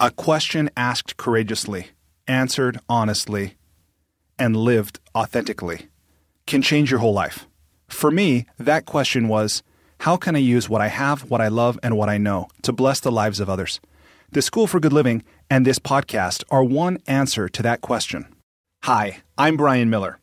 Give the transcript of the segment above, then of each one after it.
A question asked courageously, answered honestly, and lived authentically can change your whole life. For me, that question was how can I use what I have, what I love, and what I know to bless the lives of others? The School for Good Living and this podcast are one answer to that question. Hi, I'm Brian Miller.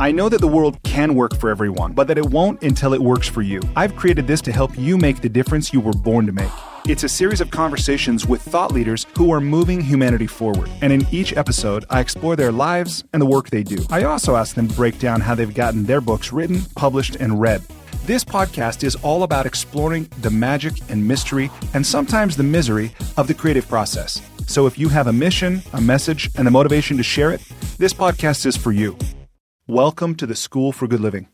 I know that the world can work for everyone, but that it won't until it works for you. I've created this to help you make the difference you were born to make. It's a series of conversations with thought leaders who are moving humanity forward. And in each episode, I explore their lives and the work they do. I also ask them to break down how they've gotten their books written, published, and read. This podcast is all about exploring the magic and mystery, and sometimes the misery, of the creative process. So if you have a mission, a message, and the motivation to share it, this podcast is for you. Welcome to the School for Good Living.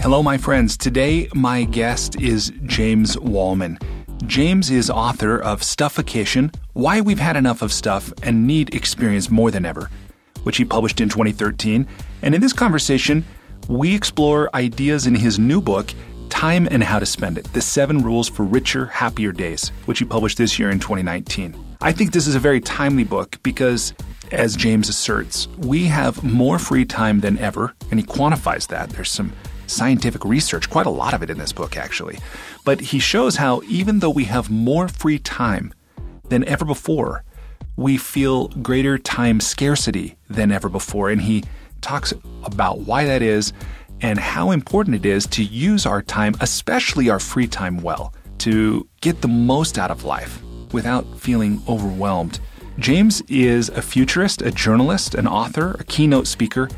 Hello, my friends. Today, my guest is James Wallman. James is author of Stuffocation Why We've Had Enough of Stuff and Need Experience More Than Ever, which he published in 2013. And in this conversation, we explore ideas in his new book, Time and How to Spend It The Seven Rules for Richer, Happier Days, which he published this year in 2019. I think this is a very timely book because, as James asserts, we have more free time than ever, and he quantifies that. There's some scientific research, quite a lot of it in this book, actually. But he shows how even though we have more free time than ever before, we feel greater time scarcity than ever before. And he talks about why that is and how important it is to use our time, especially our free time, well, to get the most out of life without feeling overwhelmed. James is a futurist, a journalist, an author, a keynote speaker,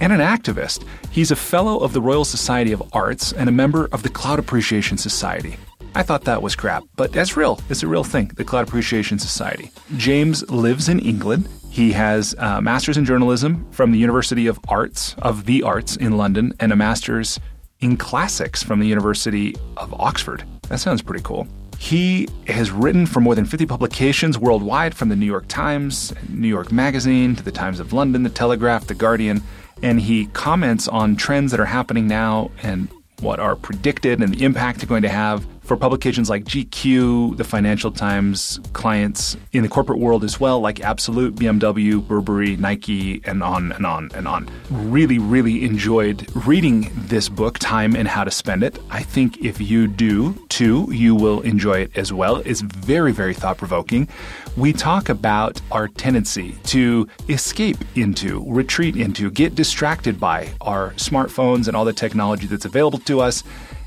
and an activist. He's a fellow of the Royal Society of Arts and a member of the Cloud Appreciation Society. I thought that was crap, but that's real. It's a real thing, the Cloud Appreciation Society. James lives in England. He has a master's in journalism from the University of Arts, of the Arts in London, and a master's in classics from the University of Oxford. That sounds pretty cool. He has written for more than 50 publications worldwide from the New York Times, New York Magazine, to the Times of London, the Telegraph, the Guardian, and he comments on trends that are happening now and what are predicted and the impact they're going to have for publications like GQ, the Financial Times, clients in the corporate world as well, like Absolut, BMW, Burberry, Nike, and on and on and on. Really, really enjoyed reading this book, Time and How to Spend It. I think if you do too, you will enjoy it as well. It's very, very thought provoking. We talk about our tendency to escape into, retreat into, get distracted by our smartphones and all the technology that's available to us.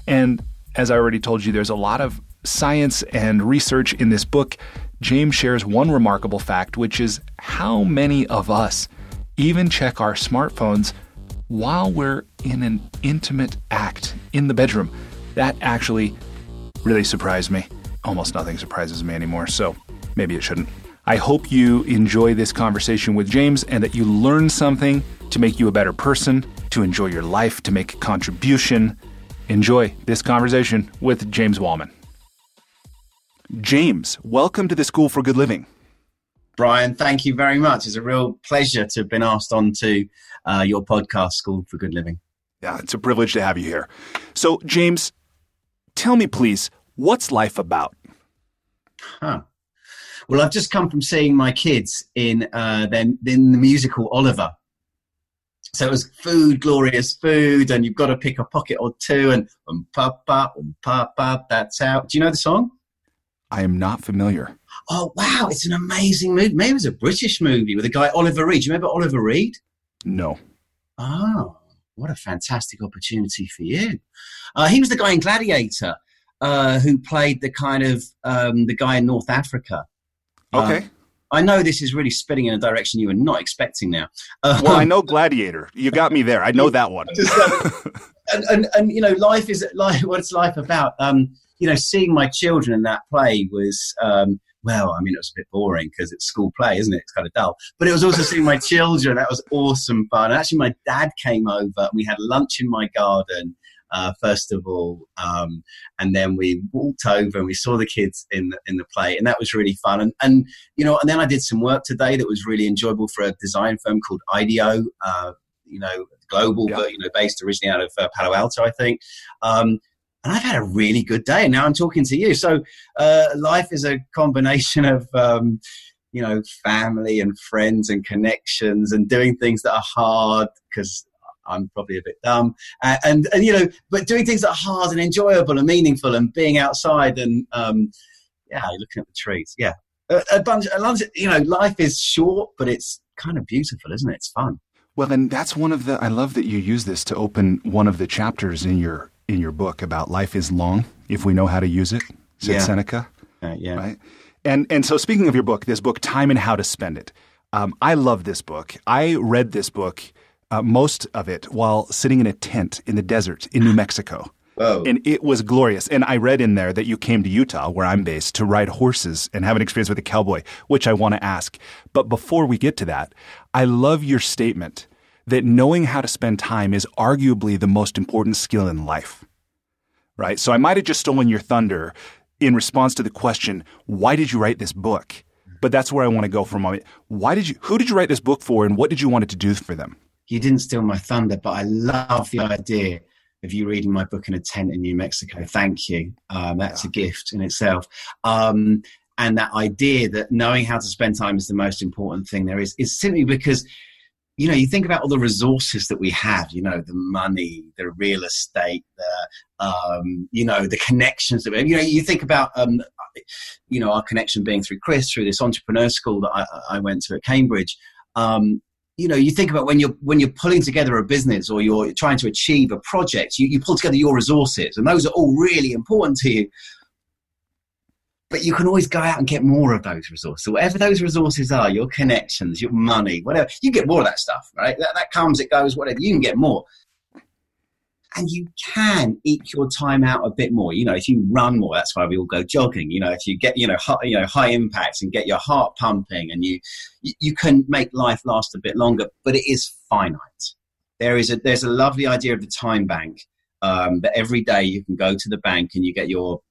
And as I already told you, there's a lot of science and research in this book. James shares one remarkable fact, which is how many of us even check our smartphones while we're in an intimate act in the bedroom. That actually really surprised me. Almost nothing surprises me anymore, so maybe it shouldn't. I hope you enjoy this conversation with James and that you learn something to make you a better person, to enjoy your life, to make a contribution, Enjoy this conversation with James Wallman. James, welcome to the School for Good Living. Brian, thank you very much. It's a real pleasure to have been asked onto uh, your podcast, School for Good Living. Yeah, it's a privilege to have you here. So, James, tell me, please, what's life about? Huh. Well, I've just come from seeing my kids in uh, in the musical Oliver, so it was food, glorious food, and you've got to pick a pocket or two, and um, papa, um, papa, that's out. Do you know the song? I am not familiar. Oh wow, it's an amazing movie. Maybe it was a British movie with a guy Oliver Reed. Do you remember Oliver Reed? No. Oh, what a fantastic opportunity for you. Uh, he was the guy in Gladiator uh, who played the kind of um, the guy in North Africa. Okay. Uh, I know this is really spinning in a direction you were not expecting now. Um, well, I know Gladiator. You got me there. I know that one. and, and, and, you know, life is like what's life about? Um, you know, seeing my children in that play was, um, well, I mean, it was a bit boring because it's school play, isn't it? It's kind of dull. But it was also seeing my children. That was awesome fun. And actually, my dad came over and we had lunch in my garden uh, first of all, um, and then we walked over and we saw the kids in the, in the play, and that was really fun. And and you know, and then I did some work today that was really enjoyable for a design firm called IDEO. Uh, you know, global, yeah. but you know, based originally out of uh, Palo Alto, I think. Um, and I've had a really good day. And now I'm talking to you. So uh, life is a combination of, um, you know, family and friends and connections and doing things that are hard because I'm probably a bit dumb. Uh, and, and, you know, but doing things that are hard and enjoyable and meaningful and being outside and, um, yeah, looking at the trees. Yeah. A, a bunch, a bunch, you know, life is short, but it's kind of beautiful, isn't it? It's fun. Well, and that's one of the. I love that you use this to open one of the chapters in your in your book about life is long if we know how to use it. Said yeah. Seneca. Uh, yeah. Right. And and so speaking of your book, this book, Time and How to Spend It. Um, I love this book. I read this book, uh, most of it, while sitting in a tent in the desert in New Mexico. Whoa. And it was glorious. And I read in there that you came to Utah, where I'm based, to ride horses and have an experience with a cowboy, which I want to ask. But before we get to that, I love your statement that knowing how to spend time is arguably the most important skill in life. Right? So I might have just stolen your thunder in response to the question, why did you write this book? But that's where I want to go for a moment. Why did you who did you write this book for and what did you want it to do for them? You didn't steal my thunder, but I love the idea of you reading my book in a tent in New Mexico. Thank you. Um, that's yeah. a gift in itself. Um, and that idea that knowing how to spend time is the most important thing there is is simply because you know you think about all the resources that we have you know the money the real estate the um, you know the connections that we have. you know you think about um, you know our connection being through chris through this entrepreneur school that i, I went to at cambridge um, you know you think about when you're when you're pulling together a business or you're trying to achieve a project you, you pull together your resources and those are all really important to you. But you can always go out and get more of those resources. So whatever those resources are your connections your money whatever you get more of that stuff right? That, that comes it goes whatever you can get more and you can eke your time out a bit more. You know, if you run more, that's why we all go jogging. You know, if you get you know high, you know high impact and get your heart pumping, and you you can make life last a bit longer. But it is finite. There is a there's a lovely idea of the time bank um, that every day you can go to the bank and you get your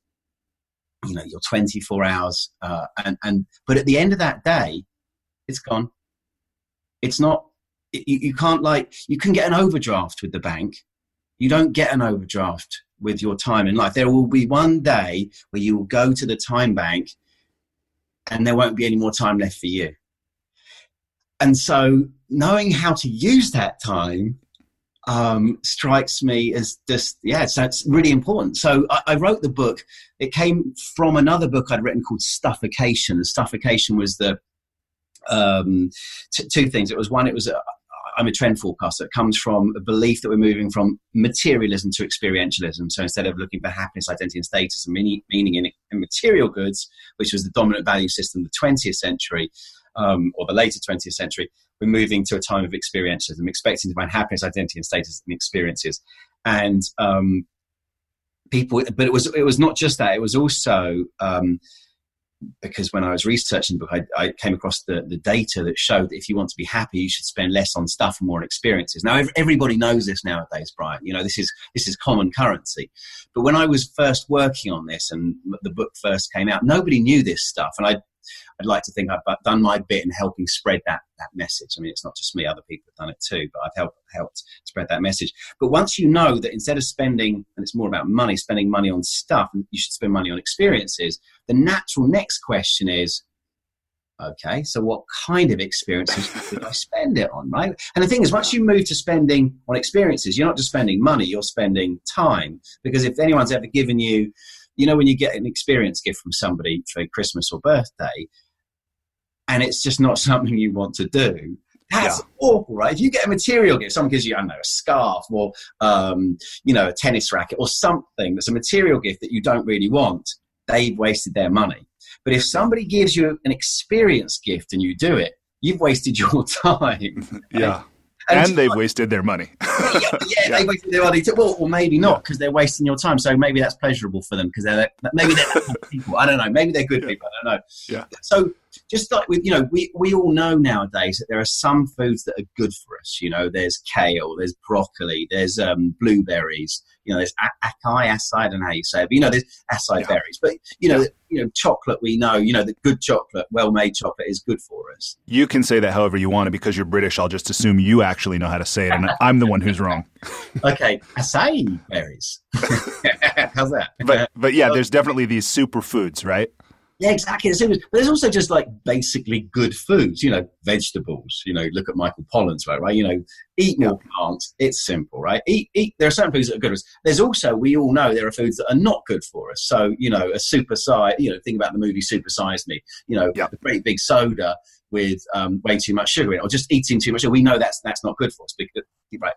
you know your 24 hours uh, and and but at the end of that day it's gone it's not you, you can't like you can get an overdraft with the bank you don't get an overdraft with your time in life. There will be one day where you will go to the time bank and there won't be any more time left for you. And so knowing how to use that time um, strikes me as just, yeah, so it's really important. So I, I, wrote the book. It came from another book I'd written called Stuffocation. Stuffocation was the um, t- two things. It was one, it was a, I'm a trend forecaster. It comes from a belief that we're moving from materialism to experientialism. So instead of looking for happiness, identity, and status and meaning, meaning in, in, material goods, which was the dominant value system of the 20th century um, or the later 20th century, we're moving to a time of experientialism, expecting to find happiness, identity, and status in experiences. And um, people, but it was it was not just that. It was also um, because when I was researching the book, I, I, came across the, the data that showed that if you want to be happy, you should spend less on stuff and more on experiences. Now, everybody knows this nowadays, Brian. You know, this is this is common currency. But when I was first working on this and the book first came out, nobody knew this stuff, and I I'd like to think I've done my bit in helping spread that that message. I mean, it's not just me; other people have done it too. But I've helped helped spread that message. But once you know that instead of spending, and it's more about money, spending money on stuff, you should spend money on experiences. The natural next question is, okay, so what kind of experiences should I spend it on, right? And the thing is, once you move to spending on experiences, you're not just spending money; you're spending time. Because if anyone's ever given you you know when you get an experience gift from somebody for Christmas or birthday, and it's just not something you want to do. That's yeah. awful, right? If you get a material gift, someone gives you, I don't know, a scarf or, um, you know, a tennis racket or something that's a material gift that you don't really want, they've wasted their money. But if somebody gives you an experience gift and you do it, you've wasted your time. yeah. And, and they've wasted their money. yeah, yeah, yeah, they wasted their money too. Well, or maybe not because they're wasting your time. So maybe that's pleasurable for them because they're maybe they're good people. I don't know. Maybe they're good people. I don't know. Yeah. So just like with you know, we we all know nowadays that there are some foods that are good for us. You know, there's kale, there's broccoli, there's um, blueberries. You know, there's acai, acai, I don't know how you say it, but you know, there's acai yeah. berries. But you know, you know, chocolate. We know, you know, that good chocolate, well-made chocolate, is good for us. You can say that however you want, it because you're British. I'll just assume you actually know how to say it, and I'm the one who's wrong. okay, acai berries. How's that? But but yeah, there's definitely these superfoods, right? Yeah, exactly. But there's also just like basically good foods, you know, vegetables. You know, look at Michael Pollan's right, right? You know, eat more plants. It's simple, right? Eat, eat. There are certain foods that are good for us. There's also, we all know there are foods that are not good for us. So, you know, a super size, you know, think about the movie Super Size Me, you know, a great big soda with um, way too much sugar in it, or just eating too much sugar. We know that's, that's not good for us, because, right?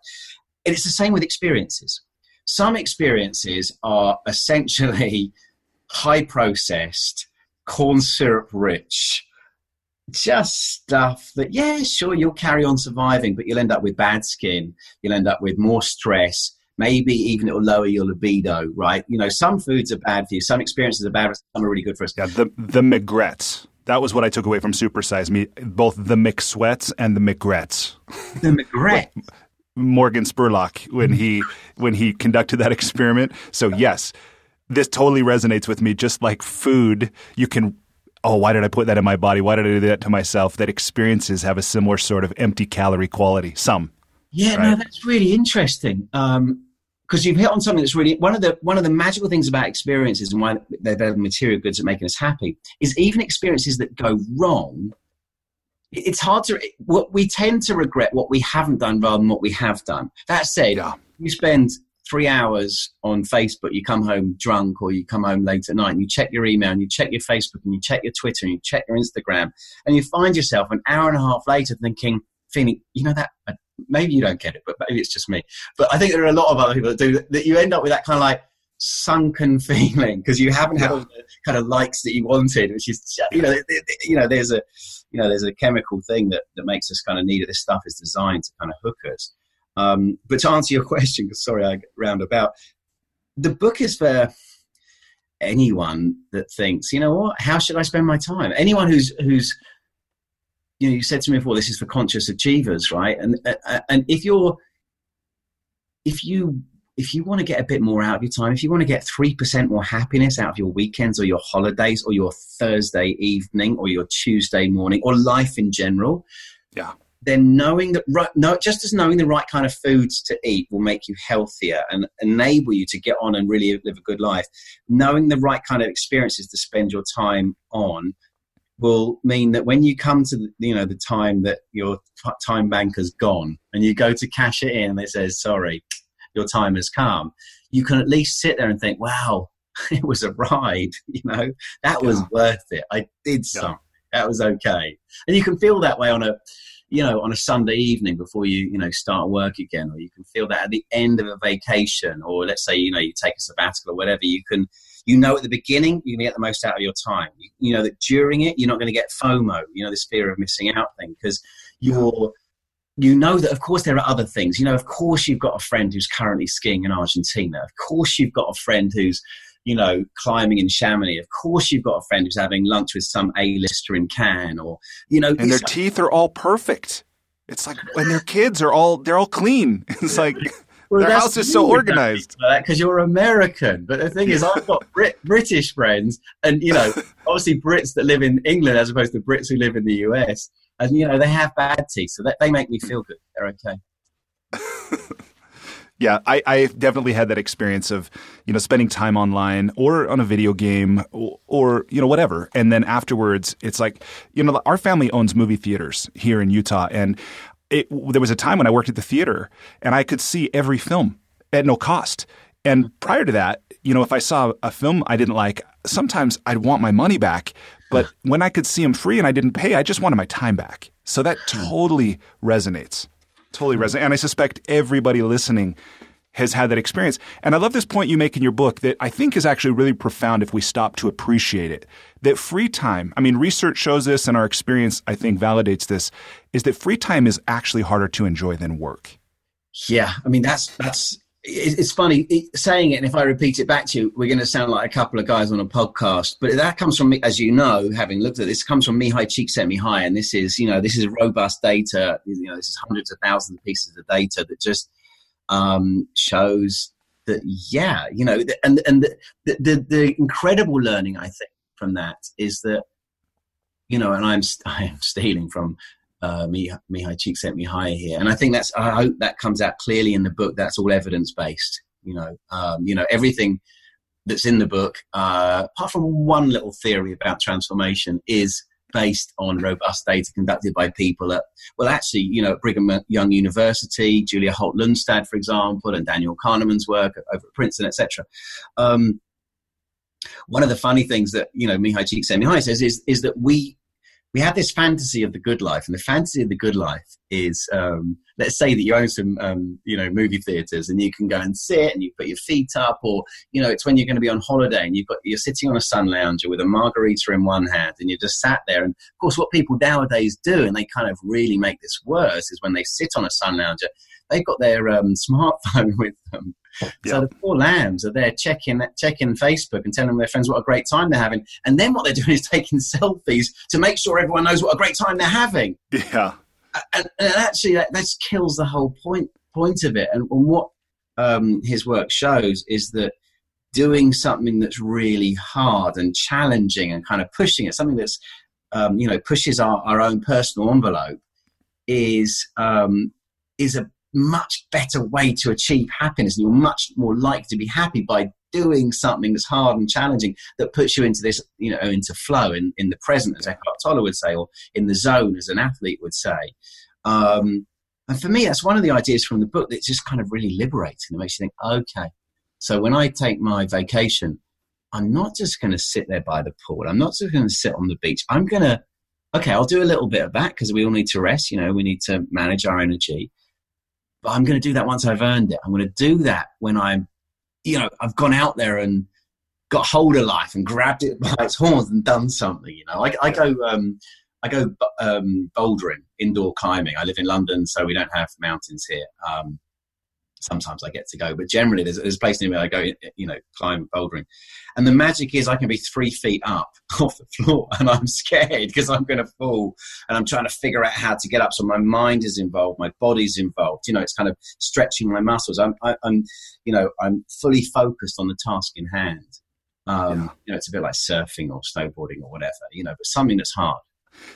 And it's the same with experiences. Some experiences are essentially high processed, corn syrup rich, just stuff that, yeah, sure, you'll carry on surviving, but you'll end up with bad skin. You'll end up with more stress. Maybe even it will lower your libido, right? You know, some foods are bad for you. Some experiences are bad for us. Some are really good for us. Yeah, the, the McGrett's. That was what I took away from Supersize Me. Both the McSweats and the McGrett's. The McGret. Morgan Spurlock when he when he conducted that experiment. So yes, this totally resonates with me. Just like food, you can. Oh, why did I put that in my body? Why did I do that to myself? That experiences have a similar sort of empty calorie quality. Some. Yeah, right? no, that's really interesting. Um, because you've hit on something that's really one of the one of the magical things about experiences and why they're better than material goods at making us happy is even experiences that go wrong. It's hard to what we tend to regret what we haven't done rather than what we have done. That said, yeah. you spend three hours on Facebook, you come home drunk or you come home late at night and you check your email and you check your Facebook and you check your Twitter and you check your Instagram and you find yourself an hour and a half later thinking, feeling, you know, that uh, maybe you don't get it, but maybe it's just me. But I think there are a lot of other people that do that. You end up with that kind of like sunken feeling because you haven't had all the kind of likes that you wanted, which is, you know, you know, there's a, you know, there's a chemical thing that, that makes us kind of need it. This stuff is designed to kind of hook us. Um, but to answer your question, because sorry I round about, the book is for anyone that thinks, you know what, how should I spend my time? Anyone who's who's you know, you said to me before, this is for conscious achievers, right? And uh, uh and if you're if you if you want to get a bit more out of your time, if you want to get 3% more happiness out of your weekends or your holidays or your Thursday evening or your Tuesday morning or life in general, yeah then knowing that right, no, just as knowing the right kind of foods to eat will make you healthier and enable you to get on and really live a good life. Knowing the right kind of experiences to spend your time on will mean that when you come to the, you know the time that your time bank has gone and you go to cash it in and it says sorry your time has come you can at least sit there and think wow it was a ride you know that was yeah. worth it i did something that was okay and you can feel that way on a you know, on a Sunday evening before you, you know, start work again, or you can feel that at the end of a vacation, or let's say, you know, you take a sabbatical or whatever, you can, you know, at the beginning, you're going to get the most out of your time. You, you know that during it, you're not going to get FOMO, you know, this fear of missing out thing, because you're, you know that of course there are other things. You know, of course you've got a friend who's currently skiing in Argentina. Of course you've got a friend who's you know, climbing in Chamonix. Of course, you've got a friend who's having lunch with some A-lister in Cannes, or you know, and their teeth are all perfect. It's like when their kids are all they're all clean. It's like well, their house is so organized because you're American. But the thing is, I've got Brit- British friends, and you know, obviously Brits that live in England as opposed to Brits who live in the US, and you know, they have bad teeth, so that they make me feel good. They're okay. Yeah, I, I definitely had that experience of, you know, spending time online or on a video game or, or, you know, whatever. And then afterwards, it's like, you know, our family owns movie theaters here in Utah. And it, there was a time when I worked at the theater and I could see every film at no cost. And prior to that, you know, if I saw a film I didn't like, sometimes I'd want my money back. But when I could see them free and I didn't pay, I just wanted my time back. So that totally resonates. Totally mm-hmm. resonate. And I suspect everybody listening has had that experience. And I love this point you make in your book that I think is actually really profound if we stop to appreciate it. That free time, I mean, research shows this and our experience, I think, validates this, is that free time is actually harder to enjoy than work. Yeah. I mean, that's, that's, it's funny saying it, and if I repeat it back to you, we're going to sound like a couple of guys on a podcast. But that comes from me, as you know, having looked at this, comes from Mihai Csikszentmihalyi, and this is, you know, this is robust data. You know, this is hundreds of thousands of pieces of data that just um, shows that, yeah, you know, and and the, the the incredible learning I think from that is that, you know, and I'm I am stealing from uh, Mihai Csikszentmihalyi here. And I think that's, I hope that comes out clearly in the book. That's all evidence based. You know, um, you know, everything that's in the book, uh, apart from one little theory about transformation, is based on robust data conducted by people at, well, actually, you know, at Brigham Young University, Julia Holt Lunstad, for example, and Daniel Kahneman's work over at Princeton, etc. Um, one of the funny things that you know Mihai Csikszentmihalyi says is is that we we have this fantasy of the good life, and the fantasy of the good life is, um, let's say that you own some, um, you know, movie theaters, and you can go and sit and you put your feet up, or you know, it's when you're going to be on holiday and you've got you're sitting on a sun lounger with a margarita in one hand, and you're just sat there. And of course, what people nowadays do, and they kind of really make this worse, is when they sit on a sun lounger, they've got their um, smartphone with them, so the poor lambs are there checking checking Facebook and telling their friends what a great time they're having, and then what they're doing is taking selfies to make sure everyone knows what a great time they're having. Yeah, and, and actually that, that kills the whole point point of it. And, and what um, his work shows is that doing something that's really hard and challenging and kind of pushing it, something that's um, you know pushes our, our own personal envelope, is um, is a much better way to achieve happiness and you're much more likely to be happy by doing something that's hard and challenging that puts you into this you know into flow in, in the present as Eckhart Tolle would say or in the zone as an athlete would say. Um, and for me that's one of the ideas from the book that's just kind of really liberating it makes you think okay so when I take my vacation I'm not just going to sit there by the pool. I'm not just going to sit on the beach. I'm going to okay I'll do a little bit of that because we all need to rest you know we need to manage our energy but I'm going to do that once I've earned it. I'm going to do that when I'm, you know, I've gone out there and got hold of life and grabbed it by its horns and done something. You know, I, I go, um, I go um, bouldering, indoor climbing. I live in London, so we don't have mountains here. Um, sometimes I get to go, but generally there's, there's a place near me I go, you know, climb bouldering. And the magic is I can be three feet up off the floor and I'm scared because I'm going to fall and I'm trying to figure out how to get up. So my mind is involved, my body's involved. You know, it's kind of stretching my muscles. I'm, I, am i am you know, I'm fully focused on the task in hand. Um, yeah. You know, it's a bit like surfing or snowboarding or whatever, you know, but something that's hard.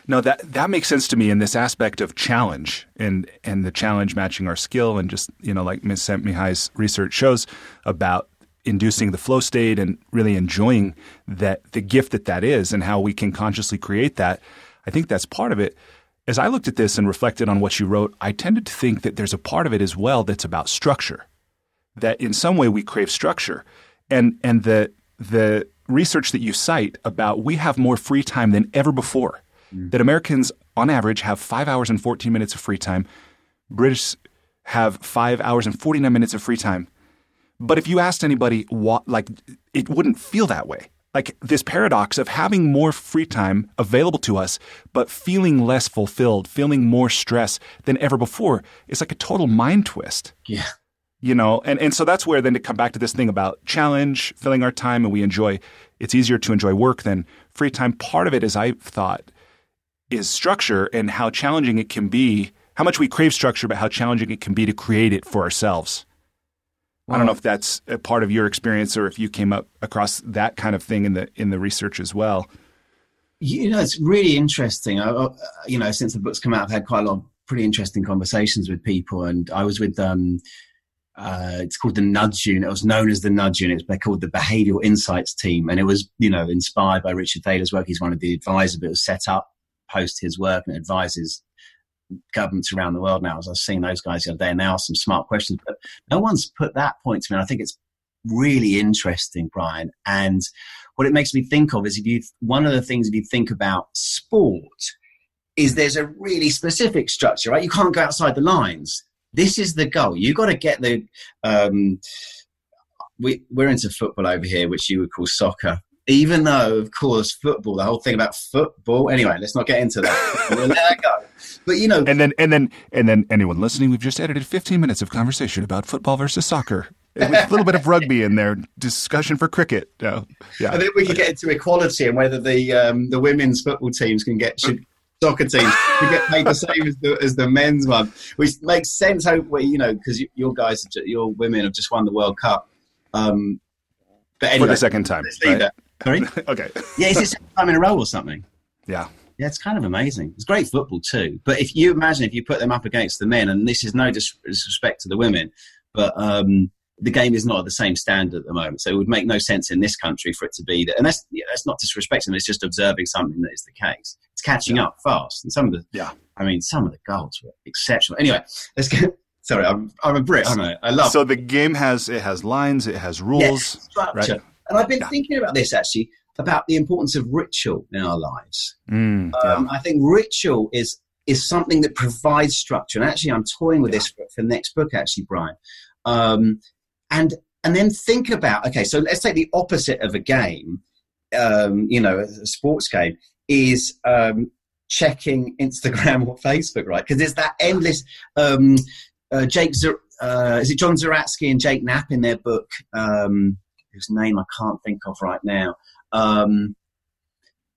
No, that that makes sense to me in this aspect of challenge and and the challenge matching our skill and just you know like Ms. Mihai's research shows about inducing the flow state and really enjoying that the gift that that is and how we can consciously create that. I think that's part of it. As I looked at this and reflected on what you wrote, I tended to think that there's a part of it as well that's about structure. That in some way we crave structure. And and the the research that you cite about we have more free time than ever before mm. that Americans, on average, have five hours and 14 minutes of free time. British have five hours and 49 minutes of free time. But if you asked anybody what, like, it wouldn't feel that way. Like this paradox of having more free time available to us, but feeling less fulfilled, feeling more stress than ever before is like a total mind twist. Yeah. You know, and, and so that's where then to come back to this thing about challenge, filling our time, and we enjoy, it's easier to enjoy work than free time. Part of it is I thought is structure and how challenging it can be, how much we crave structure, but how challenging it can be to create it for ourselves. I don't know if that's a part of your experience or if you came up across that kind of thing in the in the research as well. You know, it's really interesting. I, you know, since the book's come out, I've had quite a lot of pretty interesting conversations with people, and I was with um, uh, it's called the Nudge Unit. It was known as the Nudge Unit. It's called the Behavioral Insights Team, and it was you know inspired by Richard Thaler's work. He's one of the advisors, but it was set up post his work and advises governments around the world now. As I've seen those guys the other day, and they ask some smart questions, but no one's put that point to me. And I think it's really interesting, Brian. And what it makes me think of is if you, one of the things if you think about sport, is there's a really specific structure, right? You can't go outside the lines. This is the goal. You got to get the. Um, we we're into football over here, which you would call soccer even though, of course, football, the whole thing about football. Anyway, let's not get into that. we'll let that go. But you know, And then and then and then anyone listening, we've just edited 15 minutes of conversation about football versus soccer. A little bit of rugby in there, discussion for cricket. No, yeah. I think we could get into equality and whether the um, the women's football teams can get should soccer teams to get paid the same as the as the men's one, which makes sense. Hopefully, you know, because you, your guys, your women have just won the World Cup. Um, but anyway, for the second time. right? Sorry, Okay. yeah, is it second time in a row or something? Yeah. Yeah, it's kind of amazing. It's great football too. But if you imagine if you put them up against the men, and this is no disrespect to the women, but um, the game is not at the same standard at the moment. So it would make no sense in this country for it to be that. And that's yeah, that's not disrespecting them. It's just observing something that is the case. It's catching up fast. And some of the, Yeah. I mean, some of the goals were exceptional. Anyway, let's get. Sorry, I'm, I'm a Brit, aren't I? I love So the game has it has lines, it has rules. Yes, structure. right. And I've been Yeah. thinking about this actually about the importance of ritual in our lives. Mm, yeah. Um, I think ritual is is something that provides structure. And actually, I'm toying with this for, for the next book, actually, Brian. Um, and and then think about okay, so let's take the opposite of a game. Um, you know, a sports game is um, checking Instagram or Facebook, right? Because there's that endless. Um, uh, Jake, Zer- uh, is it John Zeratsky and Jake Knapp in their book, um, whose name I can't think of right now. Um,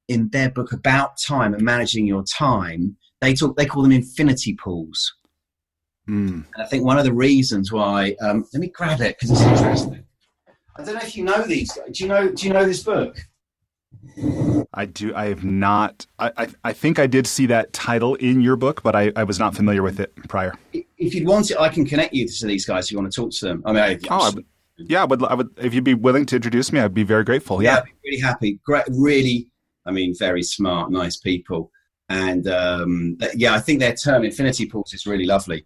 in their book about time and managing your time, they talk. They call them infinity pools. Mm. And I think one of the reasons why, um, let me grab it because it's interesting. I don't know if you know these. guys. Do you know? Do you know this book? I do. I have not. I, I I think I did see that title in your book, but I, I was not familiar with it prior. If you'd want it, I can connect you to these guys if you want to talk to them. I mean, I, Oh, yeah, I would. I would. If you'd be willing to introduce me, I'd be very grateful. yeah, Yeah. I'd be really happy. Great, really. I mean, very smart, nice people, and um, yeah, I think their term "infinity pools" is really lovely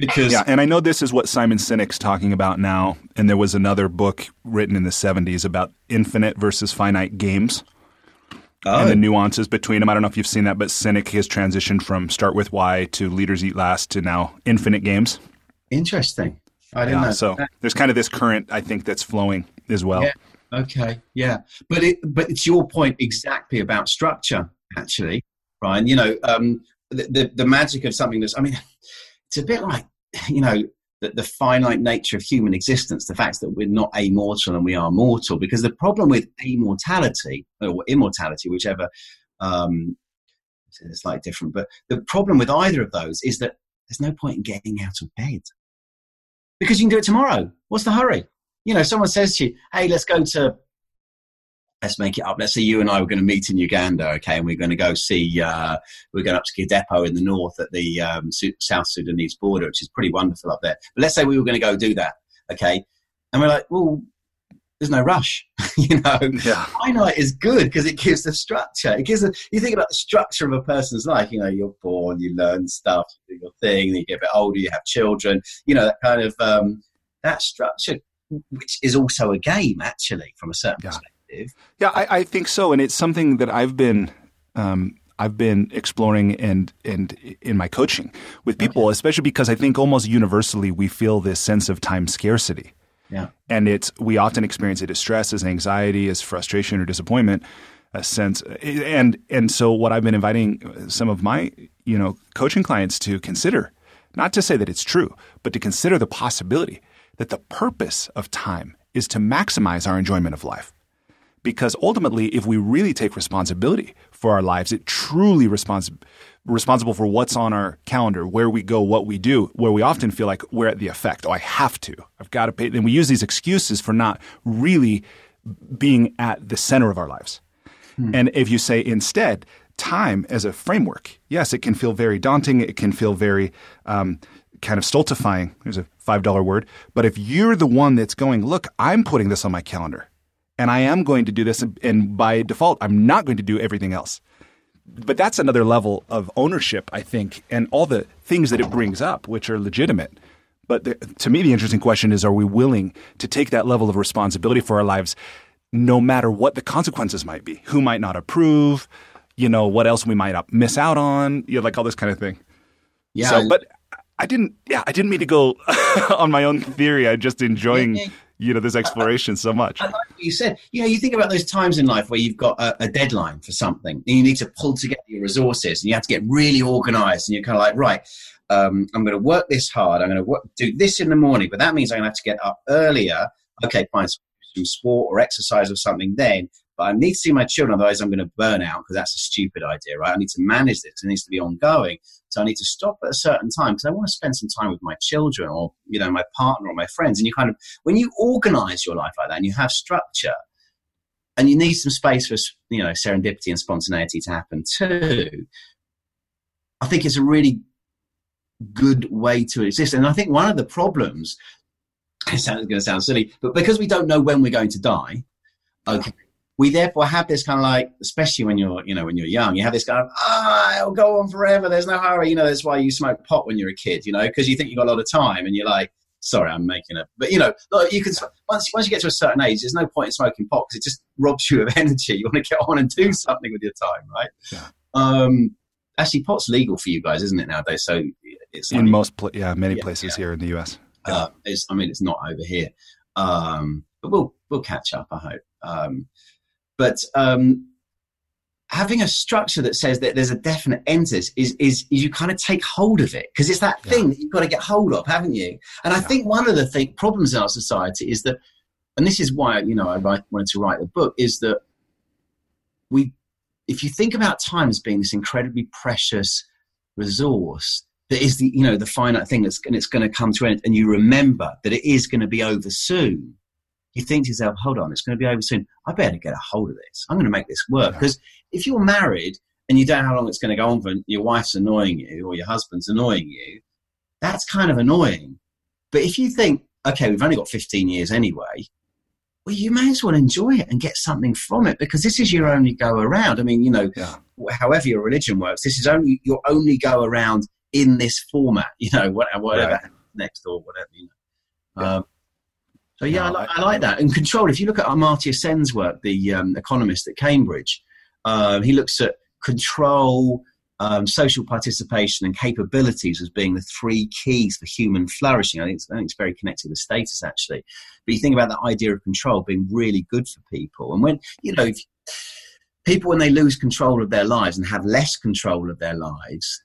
because Yeah, and I know this is what Simon Sinek's talking about now. And there was another book written in the '70s about infinite versus finite games oh, and the nuances between them. I don't know if you've seen that, but Sinek has transitioned from Start with Why to Leaders Eat Last to now Infinite Games. interesting. I didn't Yeah, know. so there's kind of this current I think that's flowing as well. Yeah. Okay, yeah, but it but it's your point exactly about structure, actually, Brian. You know, um, the, the the magic of something that's. I mean, it's a bit like you know the, the finite nature of human existence. The fact that we're not immortal and we are mortal. Because the problem with immortality or immortality, whichever, um, it's slightly different. But the problem with either of those is that there's no point in getting out of bed because you can do it tomorrow. What's the hurry? you know, someone says to you, "Hey, let's go to." Let's make it up. Let's say you and I were going to meet in Uganda, okay, and we're going to go see. Uh, we're going up to Kidepo in the north at the um, South Sudanese border, which is pretty wonderful up there. But let's say we were going to go do that, okay, and we're like, well, there's no rush, you know. Yeah. Finite is good because it gives the structure. It gives. A, you think about the structure of a person's life. You know, you're born, you learn stuff, you do your thing, then you get a bit older, you have children. You know that kind of um, that structure which is also a game actually from a certain Yeah. perspective. Yeah, I, I think so, and it's something that I've been um, I've been exploring and and in my coaching with people, especially because I think almost universally we feel this sense of time scarcity, Yeah. and it's we often experience it as stress, as anxiety, as frustration or disappointment, a sense, and and so what I've been inviting some of my you know coaching clients to consider, not to say that it's true, but to consider the possibility that the purpose of time is to maximize our enjoyment of life because ultimately if we really take responsibility for our lives it truly respons- responsible for what's on our calendar where we go what we do where we often feel like we're at the effect. Oh i have to. I've got to pay and we use these excuses for not really being at the center of our lives. And if you say instead time as a framework yes it can feel very daunting it can feel very um, kind of stultifying there's a five dollar word but if you're the one that's going look i'm putting this on my calendar and I am going to do this, and- by default, I'm not going to do everything else. But that's another level of ownership, I think, and all the things that it brings up, which are legitimate. But the, to me, the interesting question is: Are we willing to take that level of responsibility for our lives, no matter what the consequences might be? Who might not approve? You know, what else we might not miss out on? You know, like all this kind of thing. Yeah. So, but I didn't. Yeah, I didn't mean to go on my own theory. I'm just enjoying. You know this exploration so much. I like what you said. You know, you think about those times in life where you've got a, a deadline for something and you need to pull together your resources and you have to get really organized and you're kind of like, right, um, I'm going to work this hard. I'm going to do this in the morning, but that means I'm going to have to get up earlier. Okay, fine. some sport or exercise or something then. But I need to see my children, otherwise I'm going to burn out because that's a stupid idea, right? I need to manage this. It needs to be ongoing. So I need to stop at a certain time because I want to spend some time with my children or, you know, my partner or my friends. And you kind of, when you organize your life like that and you have structure, and you need some space for you know serendipity and spontaneity to happen too. I think it's a really good way to exist. And I think one of the problems, it sounds going to sound silly, but because we don't know when we're going to die, okay, we therefore have this kind of like, especially when you're, you know, when you're young, you have this kind of, ah, it'll go on forever. There's no hurry. You know, that's why you smoke pot when you're a kid, you know, because you think you've got a lot of time and you're like, sorry, I'm making it. But, you know, look, you can, once, once you get to a certain age, there's no point in smoking pot because it just robs you of energy. You want to get on and do something with your time, right? Yeah. Um, actually, pot's legal for you guys, isn't it, nowadays? So it's in most, pl- yeah, many yeah, places yeah. here in the US. Uh, it's, I mean, it's not over here. Um, but we'll, we'll catch up, I hope. Um, but um, having a structure that says that there's a definite end is, is, is you kind of take hold of it because it's that thing yeah. that you've got to get hold of, haven't you? And I yeah. think one of the thing, problems in our society is that, and this is why you know I write, wanted to write the book, is that we, if you think about time as being this incredibly precious resource that is the you know the finite thing that's and it's going to come to an end, and you remember that it is going to be over soon you think to yourself, hold on, it's going to be over soon. I better get a hold of this. I'm going to make this work. Because if you're married and you don't know how long it's going to go on for, your wife's annoying you or your husband's annoying you, that's kind of annoying. But if you think, okay, we've only got 15 years anyway, well, you may as well enjoy it and get something from it because this is your only go around. I mean, you know, yeah. however your religion works, this is only your only go around in this format, you know, whatever, whatever right. next or whatever, you know. Yeah. Um, so yeah, no, I, I, like that. And control. If you look at Amartya Sen's work, the um, economist at Cambridge, uh, he looks at control, um, social participation, and capabilities as being the three keys for human flourishing. I think, I think it's very connected with status, actually. But you think about that idea of control being really good for people, and when you know, if, people when they lose control of their lives and have less control of their lives,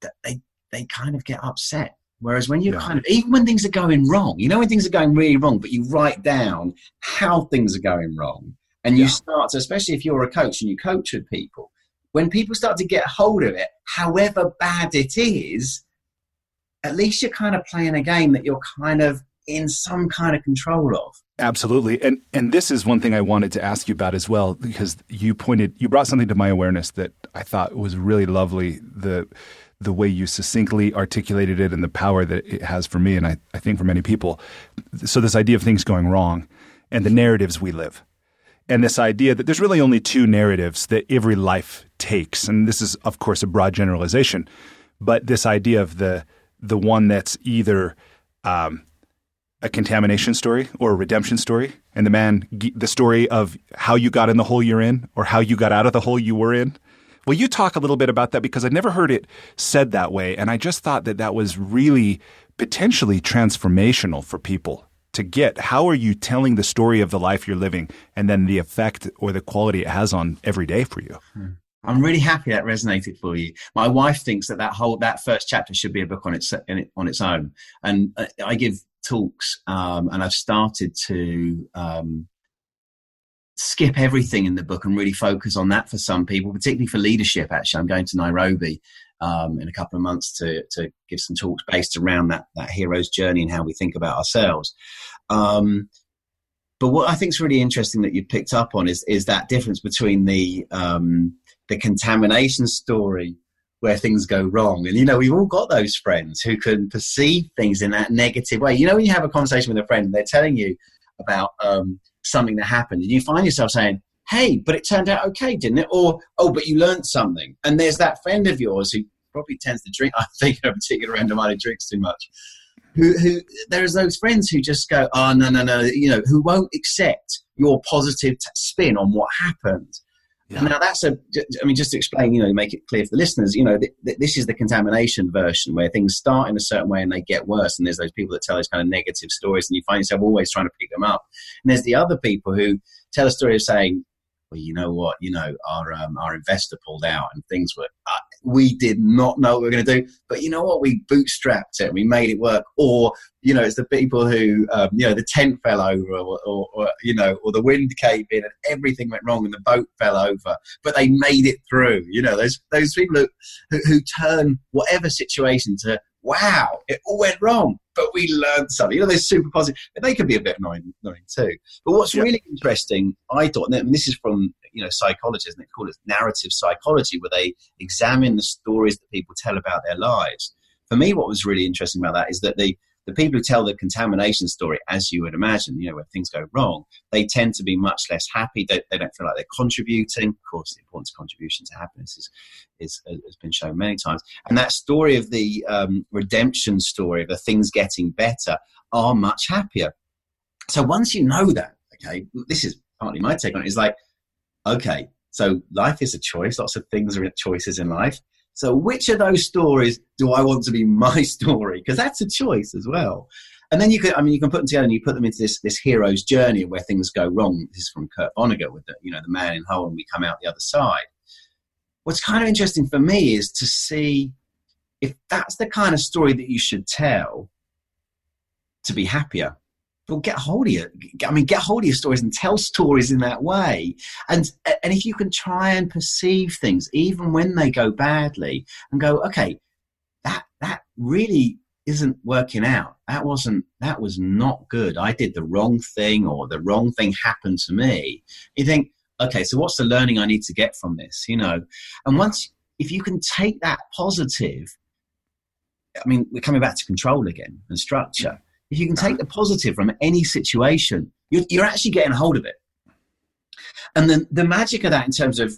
that they they kind of get upset Whereas when you yeah. kind of, even when things are going wrong, you know, when things are going really wrong, but you write down how things are going wrong and you yeah. start to, especially if you're a coach and you coach with people, when people start to get hold of it, however bad it is, at least you're kind of playing a game that you're kind of in some kind of control of. Absolutely. And and this is one thing I wanted to ask you about as well because you pointed you brought something to my awareness that I thought was really lovely. The the way you succinctly articulated it and the power that it has for me, and I, I think for many people. So, this idea of things going wrong and the narratives we live. And this idea that there's really only two narratives that every life takes. And this is, of course, a broad generalization. But this idea of the, the one that's either um, a contamination story or a redemption story, and the man, the story of how you got in the hole you're in or how you got out of the hole you were in, Will you talk a little bit about that? Because I'd never heard it said that way. And I just thought that that was really potentially transformational for people to get. How are you telling the story of the life you're living and then the effect or the quality it has on every day for you? Hmm. I'm really happy that resonated for you. My wife thinks that that whole that first chapter should be a book on its on its own, and I give talks, um, and I've started to um, skip everything in the book and really focus on that for some people, particularly for leadership. Actually, I'm going to Nairobi um, in a couple of months to to give some talks based around that that hero's journey and how we think about ourselves. Um, but what I think is really interesting that you picked up on is is that difference between the um, the contamination story where things go wrong. And you know, we've all got those friends who can perceive things in that negative way. You know, when you have a conversation with a friend, and they're telling you about um, something that happened. And you find yourself saying hey but it turned out okay didn't it? Or oh but you learned something. And there's that friend of yours who probably tends to drink i think a particular friend of mine drinks too much who, who there's those friends who just go oh no no no you know who won't accept your positive t- spin on what happened Yeah. Now that's a. I mean, just to explain, you know, make it clear for the listeners. You know, th- th- this is the contamination version where things start in a certain way and they get worse. And there's those people that tell those kind of negative stories, and you find yourself always trying to pick them up. And there's the other people who tell a story of saying, well, you know what, you know, our um, our investor pulled out and things were, uh, we did not know what we were going to do, but you know what, we bootstrapped it we made it work. Or, you know, it's the people who, um, you know, the tent fell over or, or, or, you know, or the wind caved in and everything went wrong and the boat fell over, but they made it through. You know, those, those people who, who, who turn whatever situation to, wow, it all went wrong, but we learned something. You know, they're super positive, but they can be a bit annoying, annoying too. But what's yeah. really interesting, I thought, and this is from you know psychologists, and they call it narrative psychology, where they examine the stories that people tell about their lives. For me, what was really interesting about that is that they the people who tell the contamination story, as you would imagine, you know, when things go wrong, they tend to be much less happy. They, they don't feel like they're contributing. Of course, the importance of contribution to happiness is, is, has been shown many times. And that story of the um, redemption story of the things getting better are much happier. So once you know that, okay, this is partly my take on it, is like, okay, so life is a choice. Lots of things are choices in life. So, which of those stories do I want to be my story? Because that's a choice as well. And then you can, I mean, you can put them together and you put them into this this hero's journey where things go wrong. This is from Kurt Vonnegut with the, you know, the man in hole, and we come out the other side. What's kind of interesting for me is to see if that's the kind of story that you should tell to be happier well, get hold of your, I mean, get hold of your stories and tell stories in that way. And, and if you can try and perceive things, even when they go badly and go, okay, that, that really isn't working out. That wasn't, that was not good. I did the wrong thing or the wrong thing happened to me. You think, okay, so what's the learning I need to get from this? You know, and once, if you can take that positive, I mean, we're coming back to control again and structure if you can uh-huh. take the positive from any situation, you're, you're actually getting a hold of it. And then the magic of that in terms of,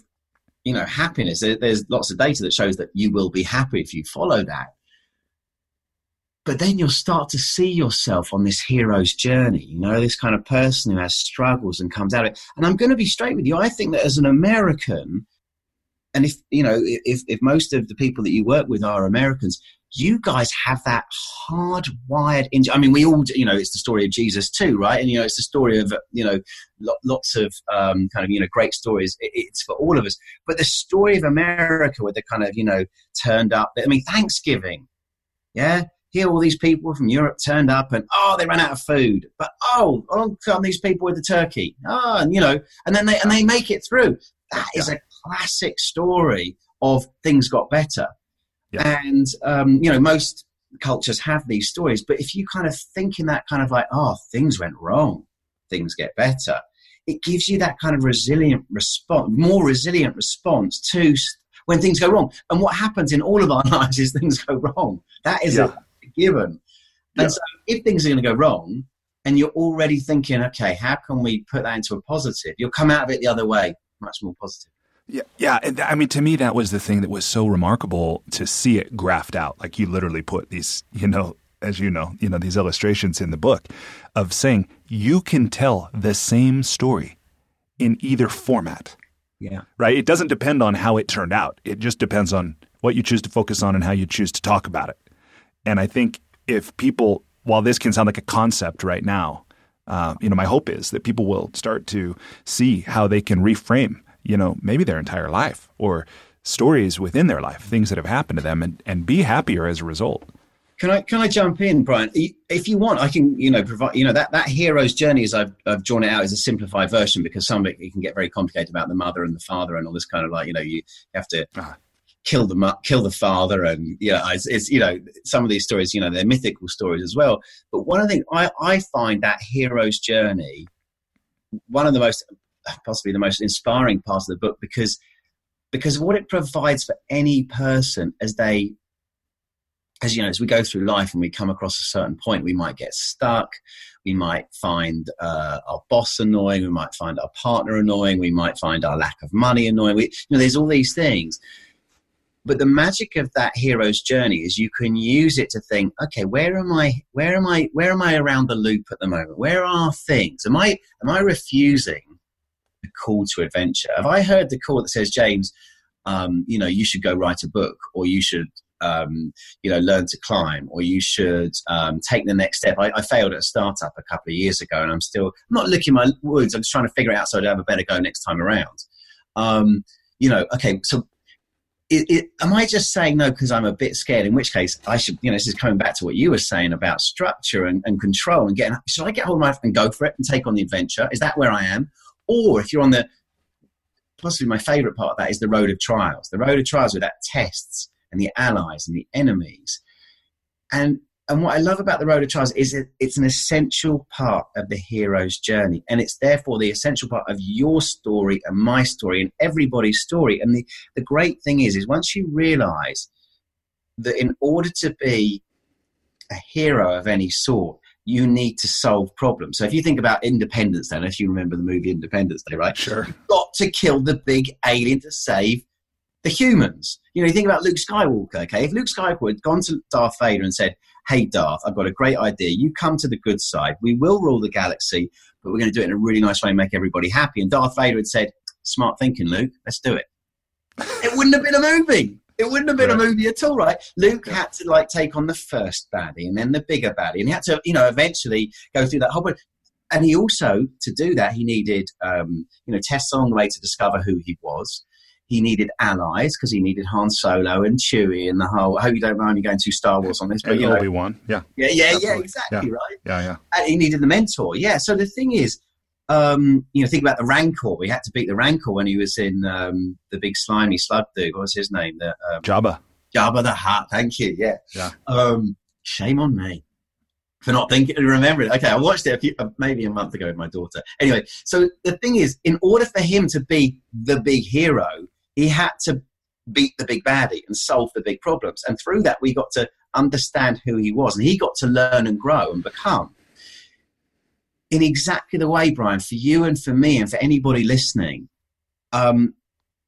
you know, happiness, there, there's lots of data that shows that you will be happy if you follow that. But then you'll start to see yourself on this hero's journey, you know, this kind of person who has struggles and comes out of it. And I'm going to be straight with you. I think that as an American, and if you know if, if most of the people that you work with are americans you guys have that hardwired into. I mean, we all, you know, it's the story of Jesus too, right? And you know, it's the story of you know, lots of um, kind of you know great stories. It's for all of us. But the story of America, with the kind of you know turned up. I mean, Thanksgiving, yeah. Here, all these people from Europe turned up, and oh, they ran out of food. But oh, on come these people with the turkey. Oh, and you know, and then they and they make it through. That is a classic story of things got better yeah. And, um, you know, most cultures have these stories, but if you kind of think in that kind of like, oh, things went wrong, things get better, it gives you that kind of resilient response, more resilient response to when things go wrong. And what happens in all of our lives is things go wrong. That is yeah. a given. And yeah. so if things are going to go wrong, and you're already thinking, okay, how can we put that into a positive? You'll come out of it the other way, much more positive. Yeah, yeah. I mean, to me, that was the thing that was so remarkable to see it graphed out. Like you literally put these, you know, as you know, you know, these illustrations in the book of saying you can tell the same story in either format. Yeah. Right. It doesn't depend on how it turned out. It just depends on what you choose to focus on and how you choose to talk about it. And I think if people, while this can sound like a concept right now, uh, you know, my hope is that people will start to see how they can reframe you know, maybe their entire life or stories within their life, things that have happened to them, and, and be happier as a result. Can I can I jump in, Brian? If you want, I can you know provide you know that that hero's journey as I've, I've drawn it out is a simplified version because some of it, it can get very complicated about the mother and the father and all this kind of like you know you have to ah. kill the kill the father and you know it's, it's, you know some of these stories you know they're mythical stories as well. But one of the things I I find that hero's journey one of the most possibly the most inspiring part of the book because because what it provides for any person as they as you know as we go through life and we come across a certain point we might get stuck we might find uh, our boss annoying we might find our partner annoying we might find our lack of money annoying we, you know there's all these things. But the magic of that hero's journey is you can use it to think okay where am i where am i where am i around the loop at the moment? Where are things? Am i am i refusing call to adventure? Have I heard the call that says, James, um, you know, you should go write a book, or you should, um, you know, learn to climb, or you should um, take the next step. I, I, failed at a startup a couple of years ago, and I'm still I'm not licking my wounds. I'm just trying to figure it out so I'd have a better go next time around. Um, you know, okay, so it, it, am I just saying no because I'm a bit scared? In which case, I should, you know, this is coming back to what you were saying about structure and, and control and getting. Should I get hold of my and go for it and take on the adventure? Is that where I am? Or if you're on the, possibly my favorite part of that is the road of trials. The road of trials with that tests and the allies and the enemies. And and what I love about the Road of Trials is it, it's an essential part of the hero's journey. And it's therefore the essential part of your story and my story and everybody's story. And the, the great thing is, is once you realize that in order to be a hero of any sort, you need to solve problems. So if you think about Independence Day, if you remember the movie Independence Day, right? Sure. You've got to kill the big alien to save the humans. You know, you think about Luke Skywalker, okay? If Luke Skywalker had gone to Darth Vader and said, hey, Darth, I've got a great idea. You come to the good side. We will rule the galaxy, but we're going to do it in a really nice way and make everybody happy. And Darth Vader had said, smart thinking, Luke. Let's do it. it wouldn't have been a movie. It wouldn't have been right. a movie at all, right? Luke yeah. had to like take on the first baddie and then the bigger baddie, and he had to, you know, eventually go through that whole. And he also, to do that, he needed, um, you know, tests along the way to discover who he was he needed allies because he needed Han Solo and Chewie and the whole. I hope you don't mind me going to Star Wars on this, but you Obi Wan, yeah, yeah, yeah, Absolutely. yeah, exactly yeah. right. Yeah, yeah. And he needed the mentor, yeah. So the thing is, um, you know, think about the Rancor. We had to beat the Rancor when he was in um, the big slimy slug dude. What was his name? The, um, Jabba. Jabba the Hutt. Thank you. Yeah. Yeah. Um, shame on me for not thinking and remembering. Okay, I watched it a few, uh, maybe a month ago with my daughter. Anyway, so the thing is, in order for him to be the big hero, he had to beat the big baddie and solve the big problems. And through that, we got to understand who he was, and he got to learn and grow and become. In exactly the way, Brian, for you and for me, and for anybody listening, um,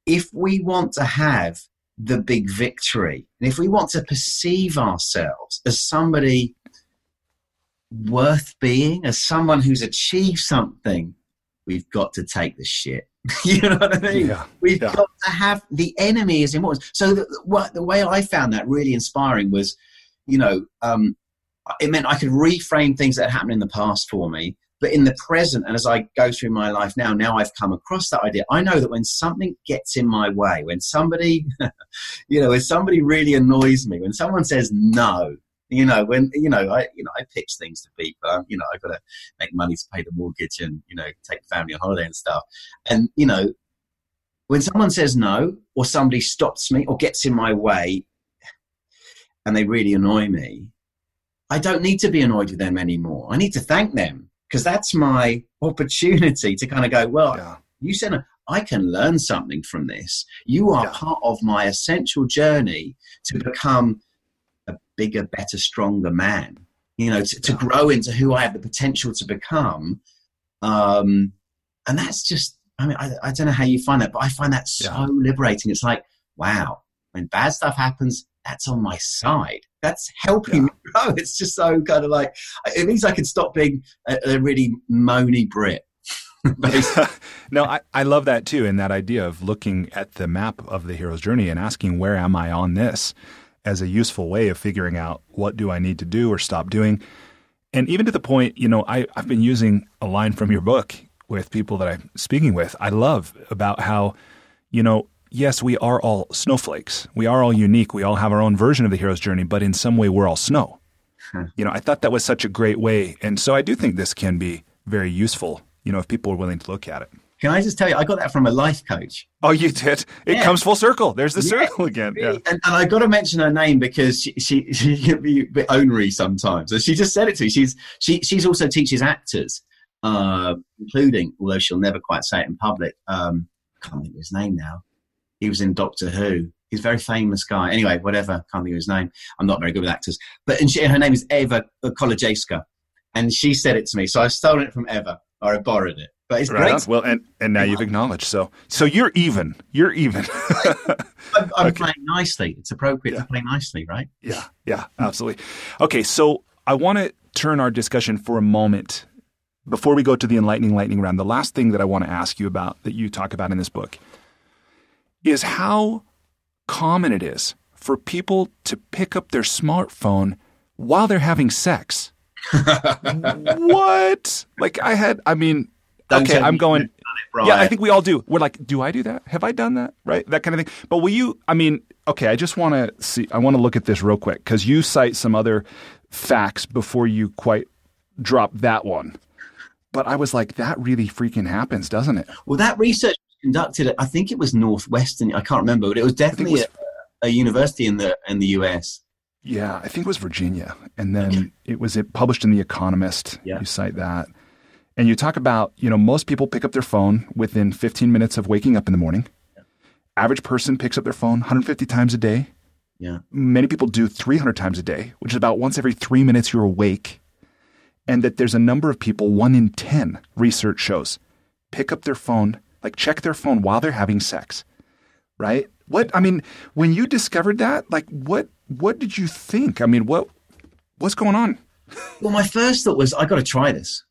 if we want to have the big victory, and if we want to perceive ourselves as somebody worth being, as someone who's achieved something, we've got to take the shit. you know what I mean? Yeah, we've yeah. got to have the enemy as important. So the, what, the way I found that really inspiring was, you know, um, it meant I could reframe things that happened in the past for me. But in the present, and as I go through my life now, now I've come across that idea. I know that when something gets in my way, when somebody, you know, when somebody really annoys me, when someone says no, you know, when you know, I you know, I pitch things to people. You know, I've got to make money to pay the mortgage and you know, take the family on holiday and stuff. And you know, when someone says no, or somebody stops me, or gets in my way, and they really annoy me, I don't need to be annoyed with them anymore. I need to thank them because that's my opportunity to kind of go, well, yeah. you said I can learn something from this. You are yeah. part of my essential journey to become a bigger, better, stronger man. You know, to, to grow into who I have the potential to become. Um, and that's just, I mean, I, I, don't know how you find that, but I find that so yeah. liberating. It's like, wow, when bad stuff happens, that's on my side. That's helping yeah. me grow. It's just so kind of like, it means I can stop being a, a really moany Brit. no, I, I love that too. And that idea of looking at the map of the hero's journey and asking, where am I on this? as a useful way of figuring out what do I need to do or stop doing. And even to the point, you know, I, I've been using a line from your book with people that I'm speaking with. I love about how, you know, yes, we are all snowflakes. We are all unique. We all have our own version of the hero's journey, but in some way we're all snow. Hmm. You know, I thought that was such a great way. And so I do think this can be very useful, you know, if people are willing to look at it. Can I just tell you, I got that from a life coach. Oh, you did? It yeah. comes full circle. There's the yeah, circle again. Yeah. And, and I got to mention her name because she, she, she can be a bit onery sometimes. So she just said it to me. She's, she, she's also teaches actors, uh, including, although she'll never quite say it in public, um, I can't think of his name now. He was in Doctor Who. He's a very famous guy. Anyway, whatever. Can't think of his name. I'm not very good with actors. But and she, her name is Eva Kolajewska. And she said it to me. So I've stolen it from Eva, or I borrowed it. But it's right great. Well, and, and now you've acknowledged. So so you're even. You're even. I'm, I'm okay. playing nicely. It's appropriate yeah. to play nicely, right? Yeah. Yeah. Absolutely. Okay. So I want to turn our discussion for a moment before we go to the enlightening lightning round, the last thing that I want to ask you about that you talk about in this book is how common it is for people to pick up their smartphone while they're having sex. what? Like I had, I mean, Don't okay, I'm going. it, Yeah, I think we all do. We're like, do I do that? Have I done that? Right? That kind of thing. But will you, I mean, okay, I just want to see, I want to look at this real quick because you cite some other facts before you quite drop that one. But I was like, that really freaking happens, doesn't it? Well, that research conducted. I think it was Northwestern. I can't remember, but it was definitely was- a, a university in the in the US. Yeah, I think it was Virginia. And then it was it published in The Economist. Yeah. You cite that. And you talk about, you know, most people pick up their phone within 15 minutes of waking up in the morning. Average person picks up their phone 150 times a day. Yeah. Many people do 300 times a day, which is about once every three minutes you're awake. And that there's a number of people, one in 10, research shows, pick up their phone, like check their phone while they're having sex. Right? What, I mean, when you discovered that, like, what, what did you think? I mean, what, what's going on? Well, my first thought was I got to try this.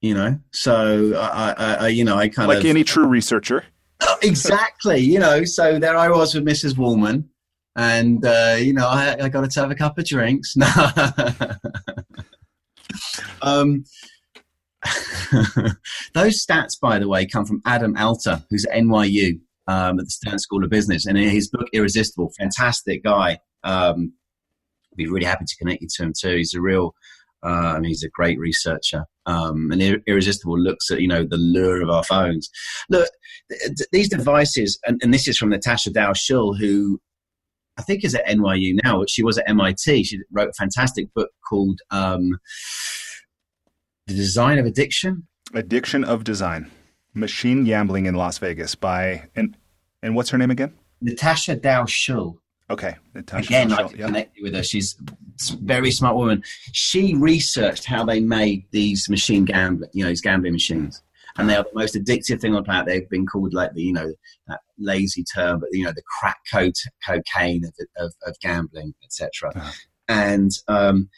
You know, so I, I, I you know, I kind Like of like any true researcher. exactly. You know, so there I was with Mrs. Wallman, and uh, you know, I, I got to have a cup of drinks. No. um, those stats, by the way, come from Adam Alter, who's at NYU um, at the Stern School of Business, and in his book Irresistible, fantastic guy. Um, be really happy to connect you to him too. He's a real, uh, I mean, he's a great researcher. Um, and Ir- Irresistible looks at you know the lure of our phones. Look, th- th- these devices, and, and this is from Natasha Dow Schull, who I think is at NYU now. She was at MIT. She wrote a fantastic book called um, "The Design of Addiction." Addiction of Design. Machine Gambling in Las Vegas by, and, and what's her name again? Natasha Dow Schull. Okay. Natasha Again, I Schell, yeah. connect with her. She's a very smart woman. She researched how they made these machine gambling, you know, these gambling machines. And they are the most addictive thing on the planet. They've been called like the, you know, that lazy term, but you know, the crack co- cocaine of, of, of gambling, etc. Uh-huh. And um,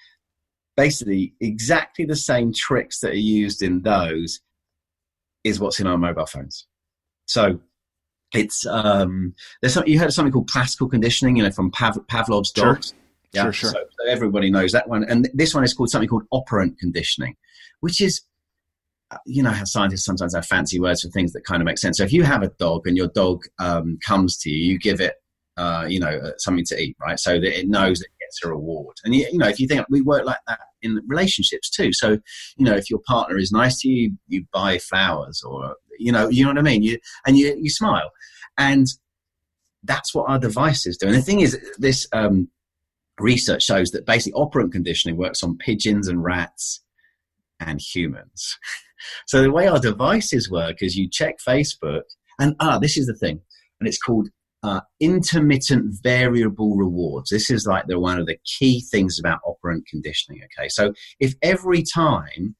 basically, exactly the same tricks that are used in those is what's in our mobile phones. So it's um, there's something you heard of something called classical conditioning, you know, from Pav- Pavlov's Sure. dogs. Sure, sure. So, so everybody knows that one, and this one is called something called operant conditioning, which is, uh, you know, how scientists sometimes have fancy words for things that kind of make sense. So if you have a dog and your dog um, comes to you, you give it, uh, you know, uh, something to eat, right? So that it knows it gets a reward. And you, you know, if you think we work like that in relationships too. So you know, if your partner is nice to you, you buy flowers, or you know, you know what I mean. You and you you smile, and that's what our devices do. And the thing is, this um, research shows that basically operant conditioning works on pigeons and rats and humans. so the way our devices work is you check Facebook, and ah, this is the thing, and it's called uh, intermittent variable rewards. This is like the one of the key things about operant conditioning. Okay, so if every time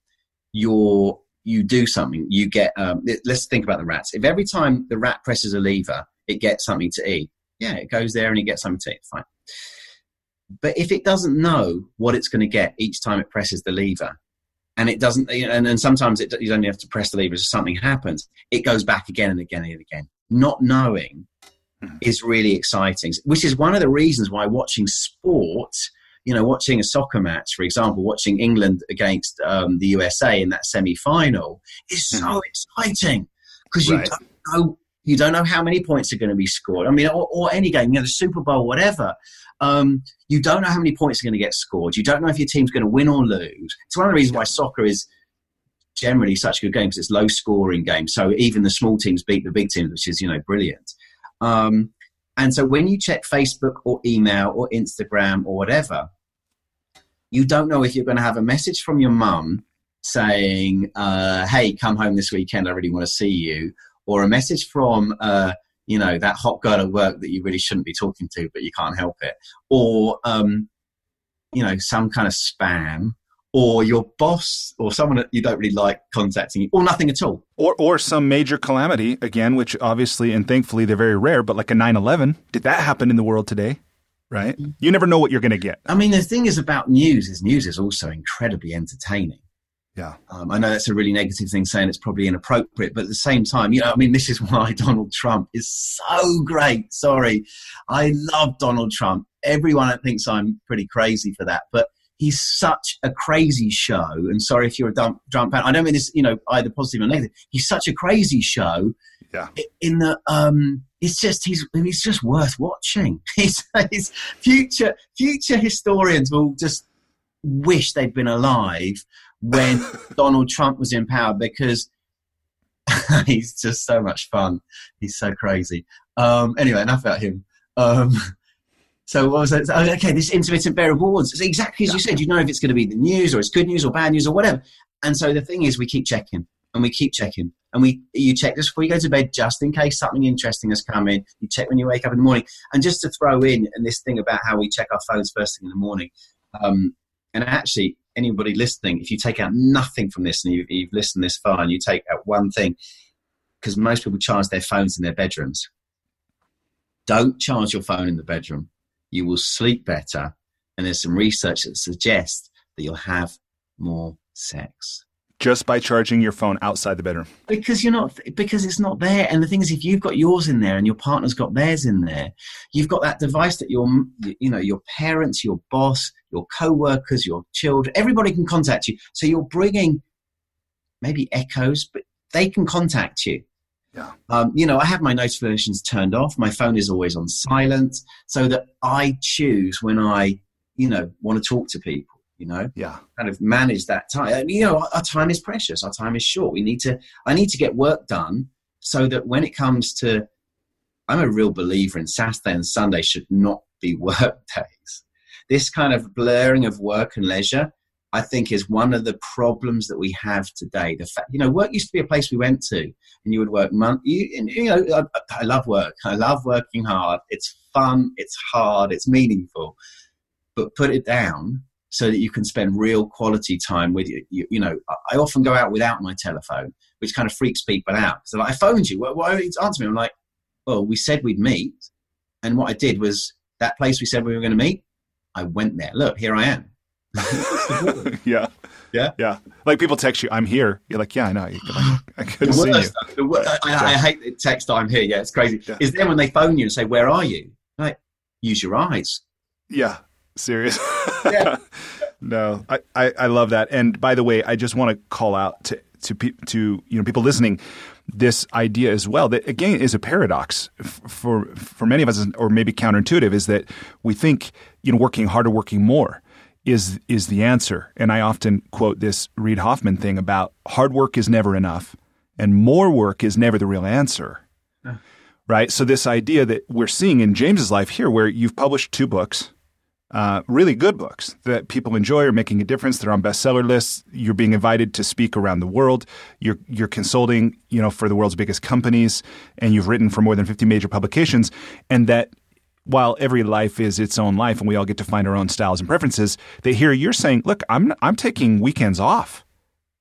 you're you do something, you get. Um, let's think about the rats. If every time the rat presses a lever, it gets something to eat. Yeah, it goes there and it gets something to eat. Fine. But if it doesn't know what it's going to get each time it presses the lever, and it doesn't, and sometimes it, you don't have to press the lever, so something happens, it goes back again and again and again. Not knowing Mhm. is really exciting, which is one of the reasons why watching sport, you know, watching a soccer match, for example, watching England against um, the USA in that semi final is so exciting because you don't know. You don't know how many points are going to be scored. I mean, or, or any game, you know, the Super Bowl, whatever. Um, you don't know how many points are going to get scored. You don't know if your team's going to win or lose. It's one of the reasons why soccer is generally such a good game because it's low scoring game. So even the small teams beat the big teams, which is you know brilliant. Um, and so when you check Facebook or email or Instagram or whatever, you don't know if you're going to have a message from your mum saying, uh, "Hey, come home this weekend. I really want to see you," or a message from uh, you know that hot girl at work that you really shouldn't be talking to, but you can't help it, or um, you know some kind of spam, or your boss or someone that you don't really like contacting you, or nothing at all. Or, or some major calamity, again, which obviously and thankfully they're very rare, but like a 9 11. Did that happen in the world today? Right? You never know what you're going to get. I mean, the thing is about news is news is also incredibly entertaining. Yeah. Um, I know that's a really negative thing saying it's probably inappropriate, but at the same time, you know, I mean, this is why Donald Trump is so great. Sorry. I love Donald Trump. Everyone thinks I'm pretty crazy for that, but he's such a crazy show. And sorry if you're a Trump fan. I don't mean this, you know, either positive or negative. He's such a crazy show. Yeah. In the, um, it's just he's he's just worth watching. He's, he's future future historians will just wish they'd been alive when Donald Trump was in power because he's just so much fun. He's so crazy. Um, anyway, enough about him. Um, so what was that? Oh, okay, this intermittent bearer rewards. It's exactly as you said. You know if it's going to be the news or it's good news or bad news or whatever. And so the thing is, we keep checking and we keep checking and we you check this before you go to bed just in case something interesting has come in. You check when you wake up in the morning. And just to throw in and this thing about how we check our phones first thing in the morning. Um, and actually, anybody listening, if you take out nothing from this and you, you've listened this far and you take out one thing, because most people charge their phones in their bedrooms. Don't charge your phone in the bedroom. You will sleep better. And there's some research that suggests that you'll have more sex. Just by charging your phone outside the bedroom. Because you're not because it's not there. And the thing is if you've got yours in there and your partner's got theirs in there you've got that device that your you know your parents your boss your co-workers your children everybody can contact you. So you're bringing maybe echoes but they can contact you yeah. Um, you know, I have my notifications turned off. My phone is always on silent so that I choose when I, you know, want to talk to people you know? Yeah. Kind of manage that time. You know our, our, time is precious. Our time is short. We need to i need to get work done so that when it comes to i'm a real believer in saturday and sunday should not be work days. This kind of blurring of work and leisure i think is one of the problems that we have today the fact you know work used to be a place we went to and you would work month you, you know I, I love work i love working hard it's fun it's hard it's meaningful but put it down so that you can spend real quality time with you. You, you know, I often go out without my telephone, which kind of freaks people out. So like, I phoned you. Why, why don't you answer me? I'm like, well, we said we'd meet. And what I did was that place we said we were going to meet, I went there. Look, here I am. Yeah. Yeah. Yeah. Like people text you, I'm here. You're like, yeah, I know. Like, I couldn't see you. Worst, I, I, hate the text, I'm here. Yeah, it's crazy. Yeah. Is then when they phone you and say, where are you? Like, use your eyes. Yeah. Serious. Yeah. no, I, I, I, love that. And by the way, I just want to call out to to to you know people listening this idea as well that again is a paradox for for many of us or maybe counterintuitive is that we think you know working harder working more is is the answer and i often quote this reid hoffman thing about hard work is never enough and more work is never the real answer right so this idea that we're seeing in james's life here where you've published two books uh, really good books that people enjoy are making a difference. They're on bestseller lists. You're being invited to speak around the world. You're you're consulting, you know, for the world's biggest companies, and you've written for more than 50 major publications. And that while every life is its own life, and we all get to find our own styles and preferences, that here you're saying, look, I'm I'm taking weekends off.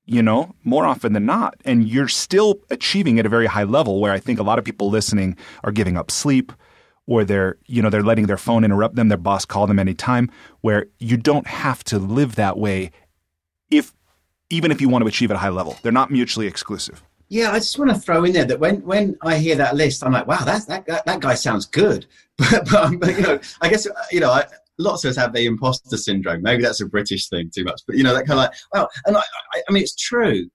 You know, more often than not, and you're still achieving at a very high level. Where I think a lot of people listening are giving up sleep or they're you know they're letting their phone interrupt them their boss call them anytime where you don't have to live that way if even if you want to achieve at a high level they're not mutually exclusive yeah i just want to throw in there that when when i hear that list i'm like wow that's that, that, that guy sounds good but, but, you know i guess you know I, lots of us have the imposter syndrome maybe that's a british thing too much but you know that kind of like wow and i i, I mean it's true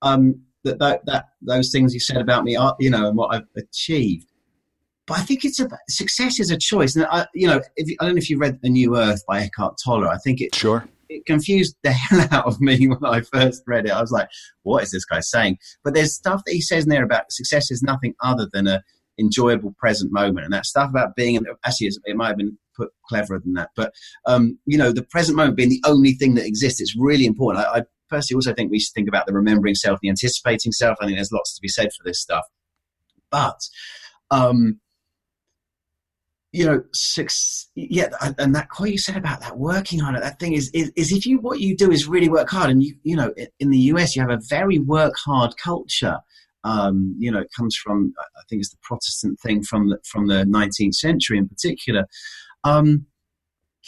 um that, that that those things you said about me are you know and what i've achieved but I think it's a success is a choice. And I, you know, if, I don't know if you read A New Earth by Eckhart Tolle. I think it sure it confused the hell out of me when I first read it. I was like, what is this guy saying? But there's stuff that he says in there about success is nothing other than a enjoyable present moment, and that stuff about being actually it might have been put cleverer than that, but um, you know, the present moment being the only thing that exists. It's really important. I, I personally also think we should think about the remembering self, the anticipating self. I think there's lots to be said for this stuff, but um, you know, six, yeah, and that quote you said about that working hard, that thing is, is, is if you what you do is really work hard, and you you know, in the US you have a very work hard culture. Um, you know, it comes from I think it's the Protestant thing from the from the 19th century in particular. Um,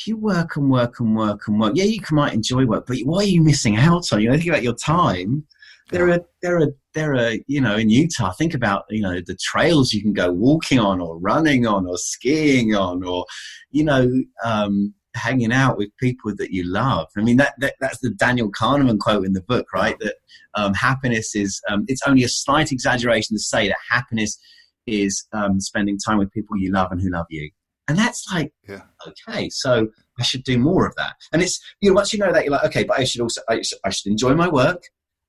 you work and work and work and work, yeah, you might enjoy work, but what are you missing out on? You know, think about your time. There are, there are, there are, you know, in Utah, think about, you know, the trails you can go walking on or running on or skiing on or, you know, um, hanging out with people that you love. I mean, that, that that's the Daniel Kahneman quote in the book, right? That um, happiness is, um, it's only a slight exaggeration to say that happiness is um, spending time with people you love and who love you. And that's like, yeah. okay, so I should do more of that. And it's, you know, once you know that, you're like, okay, but I should also, I should, I should enjoy my work.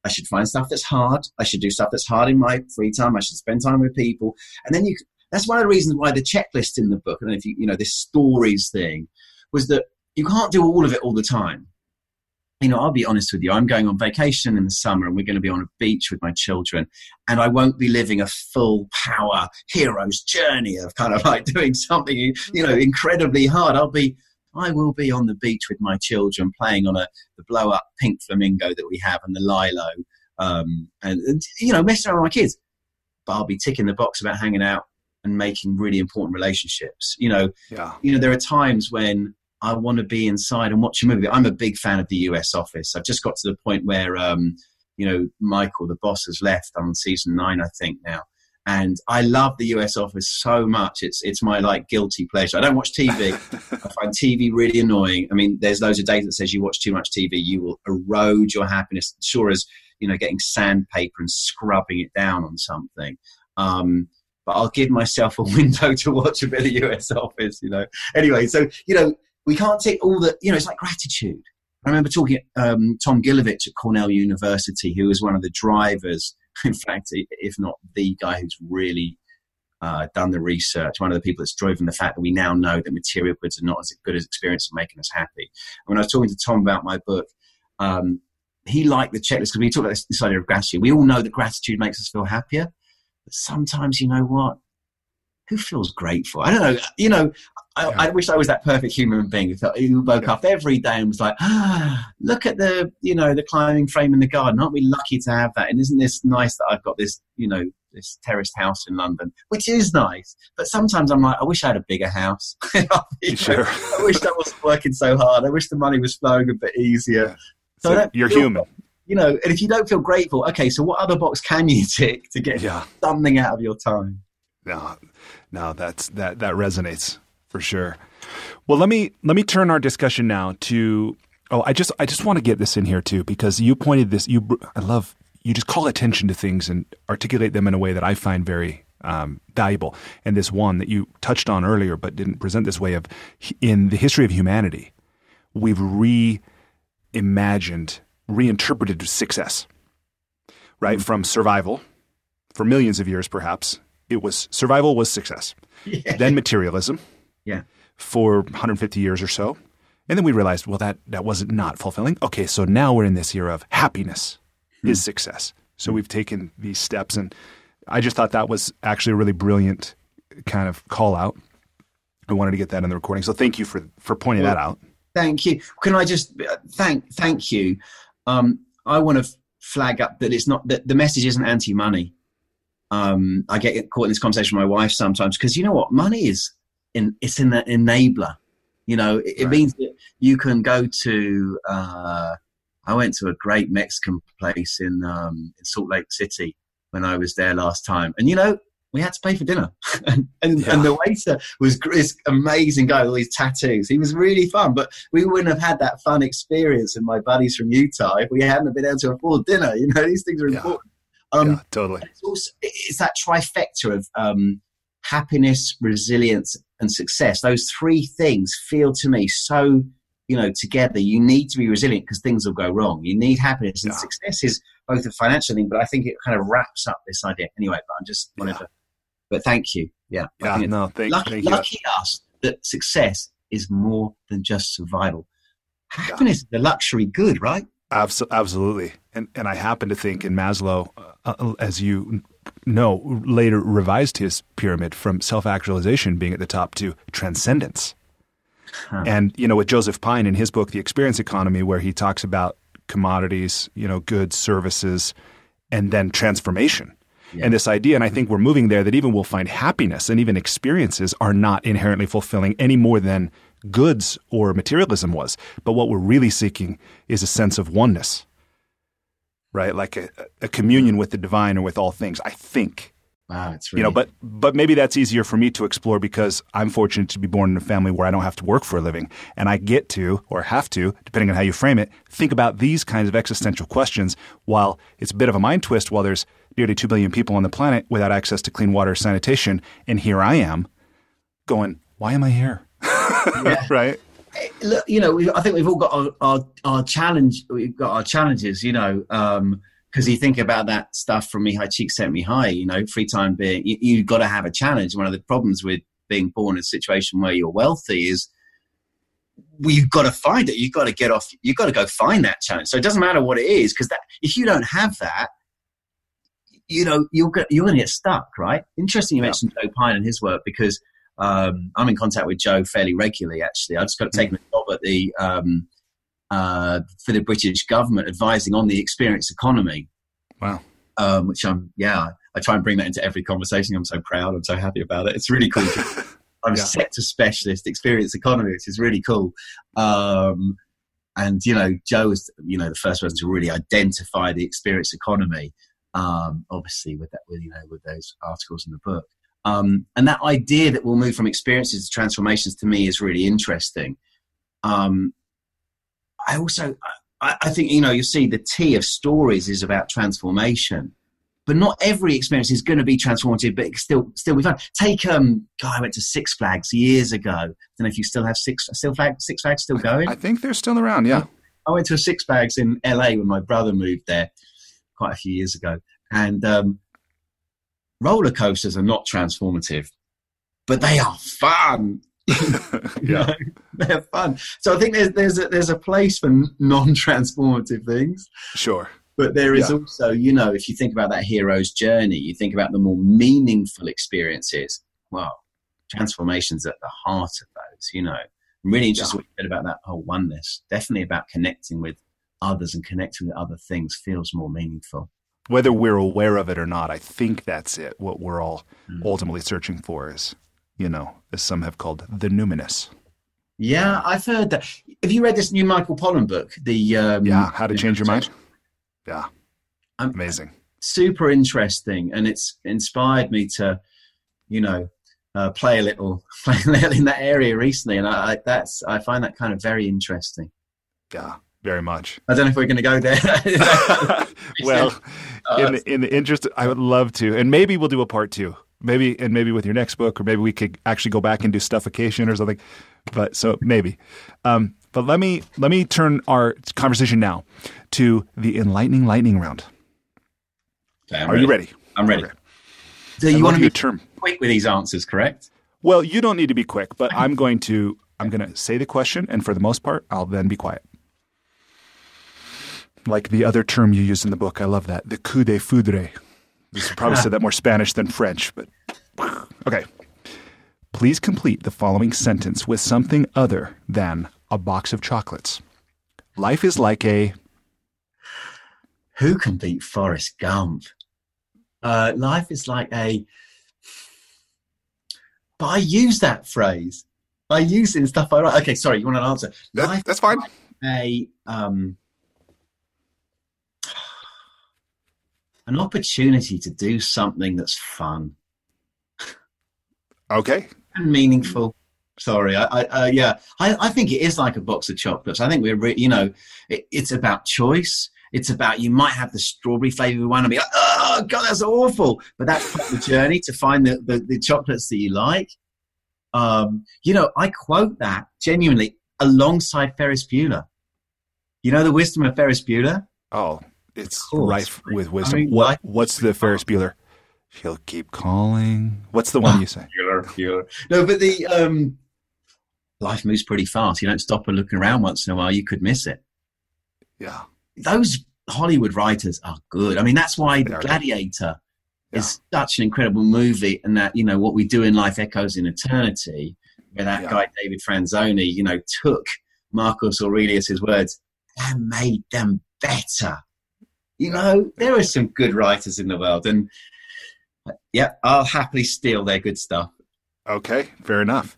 I should find stuff that's hard. I should do stuff that's hard in my free time. I should spend time with people. And then you, that's one of the reasons why the checklist in the book, and if you, you know, this stories thing, was that you can't do all of it all the time you know, I'll be honest with you, I'm going on vacation in the summer and we're going to be on a beach with my children. And I won't be living a full power hero's journey of kind of like doing something, you know, incredibly hard. I'll be, I will be on the beach with my children playing on a, the blow up pink flamingo that we have and the Lilo, um, and, and, you know, messing around with my kids. But I'll be ticking the box about hanging out and making really important relationships. You know, yeah. you know, there are times when I want to be inside and watch a movie. I'm a big fan of the US Office. I've just got to the point where, um, you know, Michael, the boss, has left. I'm on season nine, I think now, and I love the US Office so much. It's it's my like guilty pleasure. I don't watch TV. I find TV really annoying. I mean, there's loads of data that says you watch too much TV, you will erode your happiness. Sure as you know, getting sandpaper and scrubbing it down on something. Um, but I'll give myself a window to watch a bit of US Office, you know. Anyway, so you know, we can't take all the, you know, it's like gratitude. I remember talking um, Tom Gilovich at Cornell University, who was one of the drivers, in fact, if not the guy who's really uh, done the research, one of the people that's driven the fact that we now know that material goods are not as good as experience of making us happy. And when I was talking to Tom about my book, um, he liked the checklist because we talk about this, this idea of gratitude. We all know that gratitude makes us feel happier, but sometimes, you know what? Who feels grateful? I don't know. You know, I, yeah. I, wish I was that perfect human being who woke yeah. up every day and was like, ah, look at the, you know, the climbing frame in the garden. Aren't we lucky to have that? And isn't this nice that I've got this, you know, this terraced house in London, which is nice. But sometimes I'm like, I wish I had a bigger house. sure. I wish I wasn't working so hard. I wish the money was flowing a bit easier. Yeah. So, so you're feel, human. You know, and if you don't feel grateful, okay, so what other box can you tick to get something out of your time? No, no, that's that that resonates for sure. Well, let me let me turn our discussion now to oh, I just I just want to get this in here too because you pointed this you I love you just call attention to things and articulate them in a way that I find very um, valuable. And this one that you touched on earlier but didn't present this way of in the history of humanity, we've reimagined, reinterpreted success, right? Mm-hmm. From survival for millions of years, perhaps, it was survival was success. Yeah. Then materialism. Yeah. For 150 years or so. And then we realized, well, that, that wasn't not fulfilling. Okay, so now we're in this era of happiness hmm. is success. So we've taken these steps, and I just thought that was actually a really brilliant kind of call out. I wanted to get that in the recording, so thank you for for pointing well, that out. Thank you. Can I just uh, thank thank you? Um, I want to flag up that it's not that the message isn't anti-money um, I get caught in this conversation with my wife sometimes because you know what, money is in it's an enabler. You know, it, it means that you can go to. Uh, I went to a great Mexican place in um, in Salt Lake City when I was there last time, and you know, we had to pay for dinner. and, and, yeah. and, the waiter was this amazing guy with all these tattoos. He was really fun, but we wouldn't have had that fun experience with my buddies from Utah if we hadn't been able to afford dinner. You know, these things are yeah. important. Um, yeah, totally. It's, also, it's that trifecta of um, happiness, resilience, and success. Those three things feel to me so, you know, together. You need to be resilient because things will go wrong. You need happiness, and yeah. success is both a financial thing, but I think it kind of wraps up this idea. Anyway, but I'm just wanted yeah. to. But thank you. Yeah. Yeah. No. Thank, lucky, thank you. Lucky us that success is more than just survival. Happiness is a luxury good, right? Absolutely. And, and I happen to think in Maslow, uh, as you know, later revised his pyramid from self actualization being at the top to transcendence. Huh. And, you know, with Joseph Pine in his book, The Experience Economy, where he talks about commodities, you know, goods, services, and then transformation. Yeah. And this idea, and I think we're moving there, that even we'll find happiness and even experiences are not inherently fulfilling any more than goods or materialism was. But what we're really seeking is a sense of oneness, right? Like a, a communion with the divine or with all things. I think. Wow, it's really You know, but but maybe that's easier for me to explore because I'm fortunate to be born in a family where I don't have to work for a living, and I get to or have to, depending on how you frame it, think about these kinds of existential questions. While it's a bit of a mind twist, while there's nearly two billion people on the planet without access to clean water, or sanitation, and here I am, going, why am I here? right? Look, you know, we, I think we've all got our, our, our challenge. We've got our challenges, you know, um, because you think about that stuff from Mihai High, you know, free time being, you, you've got to have a challenge. One of the problems with being born in a situation where you're wealthy is we've got to find it. You've got to get off. You've got to go find that challenge. So it doesn't matter what it is, because that if you don't have that, you know, you're you're going to get stuck, right? Interesting, you mentioned Joe Pine and his work because um, I'm in contact with Joe fairly regularly. Actually, I just got taken a job at the um, uh, for the British government advising on the experience economy, Wow. um, which I'm yeah. I try and bring that into every conversation. I'm so proud. I'm so happy about it. It's really cool. I'm a Yeah. sector specialist, experience economy, which is really cool. Um, and you know, Joe was you know the first person to really identify the experience economy. Um, obviously, with that, with you know, with those articles in the book, um, and that idea that we'll move from experiences to transformations to me is really interesting. Um, I also, I, I think you know, you see the T of stories is about transformation but not every experience is going to be transformative, but still still be fun. Take um, God, I went to Six Flags years ago. I don't know if you still have Six still flag Six Flags still going. I think they're still around. Yeah. I went to a Six Flags in LA when my brother moved there quite a few years ago, and um, roller coasters are not transformative, but they are fun. Yeah. they're fun. So I think there's there's a, there's a place for non-transformative things. Sure. But there is Yeah. also, you know, if you think about that hero's journey, you think about the more meaningful experiences. Well, transformation's at the heart of those, you know. I'm really interested Yeah. what you said about that whole oneness. Definitely about connecting with others and connecting with other things feels more meaningful. Whether we're aware of it or not, I think that's it. What we're all Mm. ultimately searching for is, you know, as some have called the numinous. Yeah, I've heard that. Have you read this new Michael Pollan book? The um, Yeah. How to change your mind. Yeah. Um, Amazing. super interesting and it's inspired me to you know uh, play a little play a little in that area recently and I, I that's i find that kind of very interesting Yeah. Very much. i don't know if we're going to go there well, Uh, in the, in the interest, I would love to, and maybe we'll do a part two. Maybe and maybe with your next book, or maybe we could actually go back and do Stuffocation or something. But so maybe. Um, but let me let me turn our conversation now to the enlightening lightning round. Okay, Are you ready? i'm ready Okay. so you want to be term? quick with these answers correct Well, you don't need to be quick, but I'm going to I'm going to say the question, and for the most part, I'll then be quiet. Like the other term you use in the book, I love that the coup de foudre. You probably said that more Spanish than French, but okay. Please complete the following sentence with something other than a box of chocolates. Life is like a who can beat forrest gump uh, life is like a but i use that phrase i use it in stuff i write okay sorry you want an answer life that's fine. a um, an opportunity to do something that's fun Okay. and meaningful. Sorry, I, I uh, yeah, I, I think it is like a box of chocolates. I think we're, re- you know, it, it's about choice. It's about you might have the strawberry flavored one and be like, oh god, that's awful. But that's part of the journey to find the, the, the chocolates that you like. Um, you know, I quote that genuinely alongside Ferris Bueller. You know the wisdom of Ferris Bueller? Oh, it's rife right? with I wisdom. mean, what what's the Ferris Bueller? She'll keep calling. What's the one you say? Bueller, Bueller. No, but the um, life moves pretty fast. You don't stop and look around once in a while. You could miss it. Yeah. Those Hollywood writers are good. I mean, that's why They are good. Gladiator is such an incredible movie, and that you know what we do in life echoes in eternity. Where that Yeah. guy David Franzoni, you know, took Marcus Aurelius's words and made them better. You know, there are some good writers in the world, and yeah, I'll happily steal their good stuff. Okay, fair enough.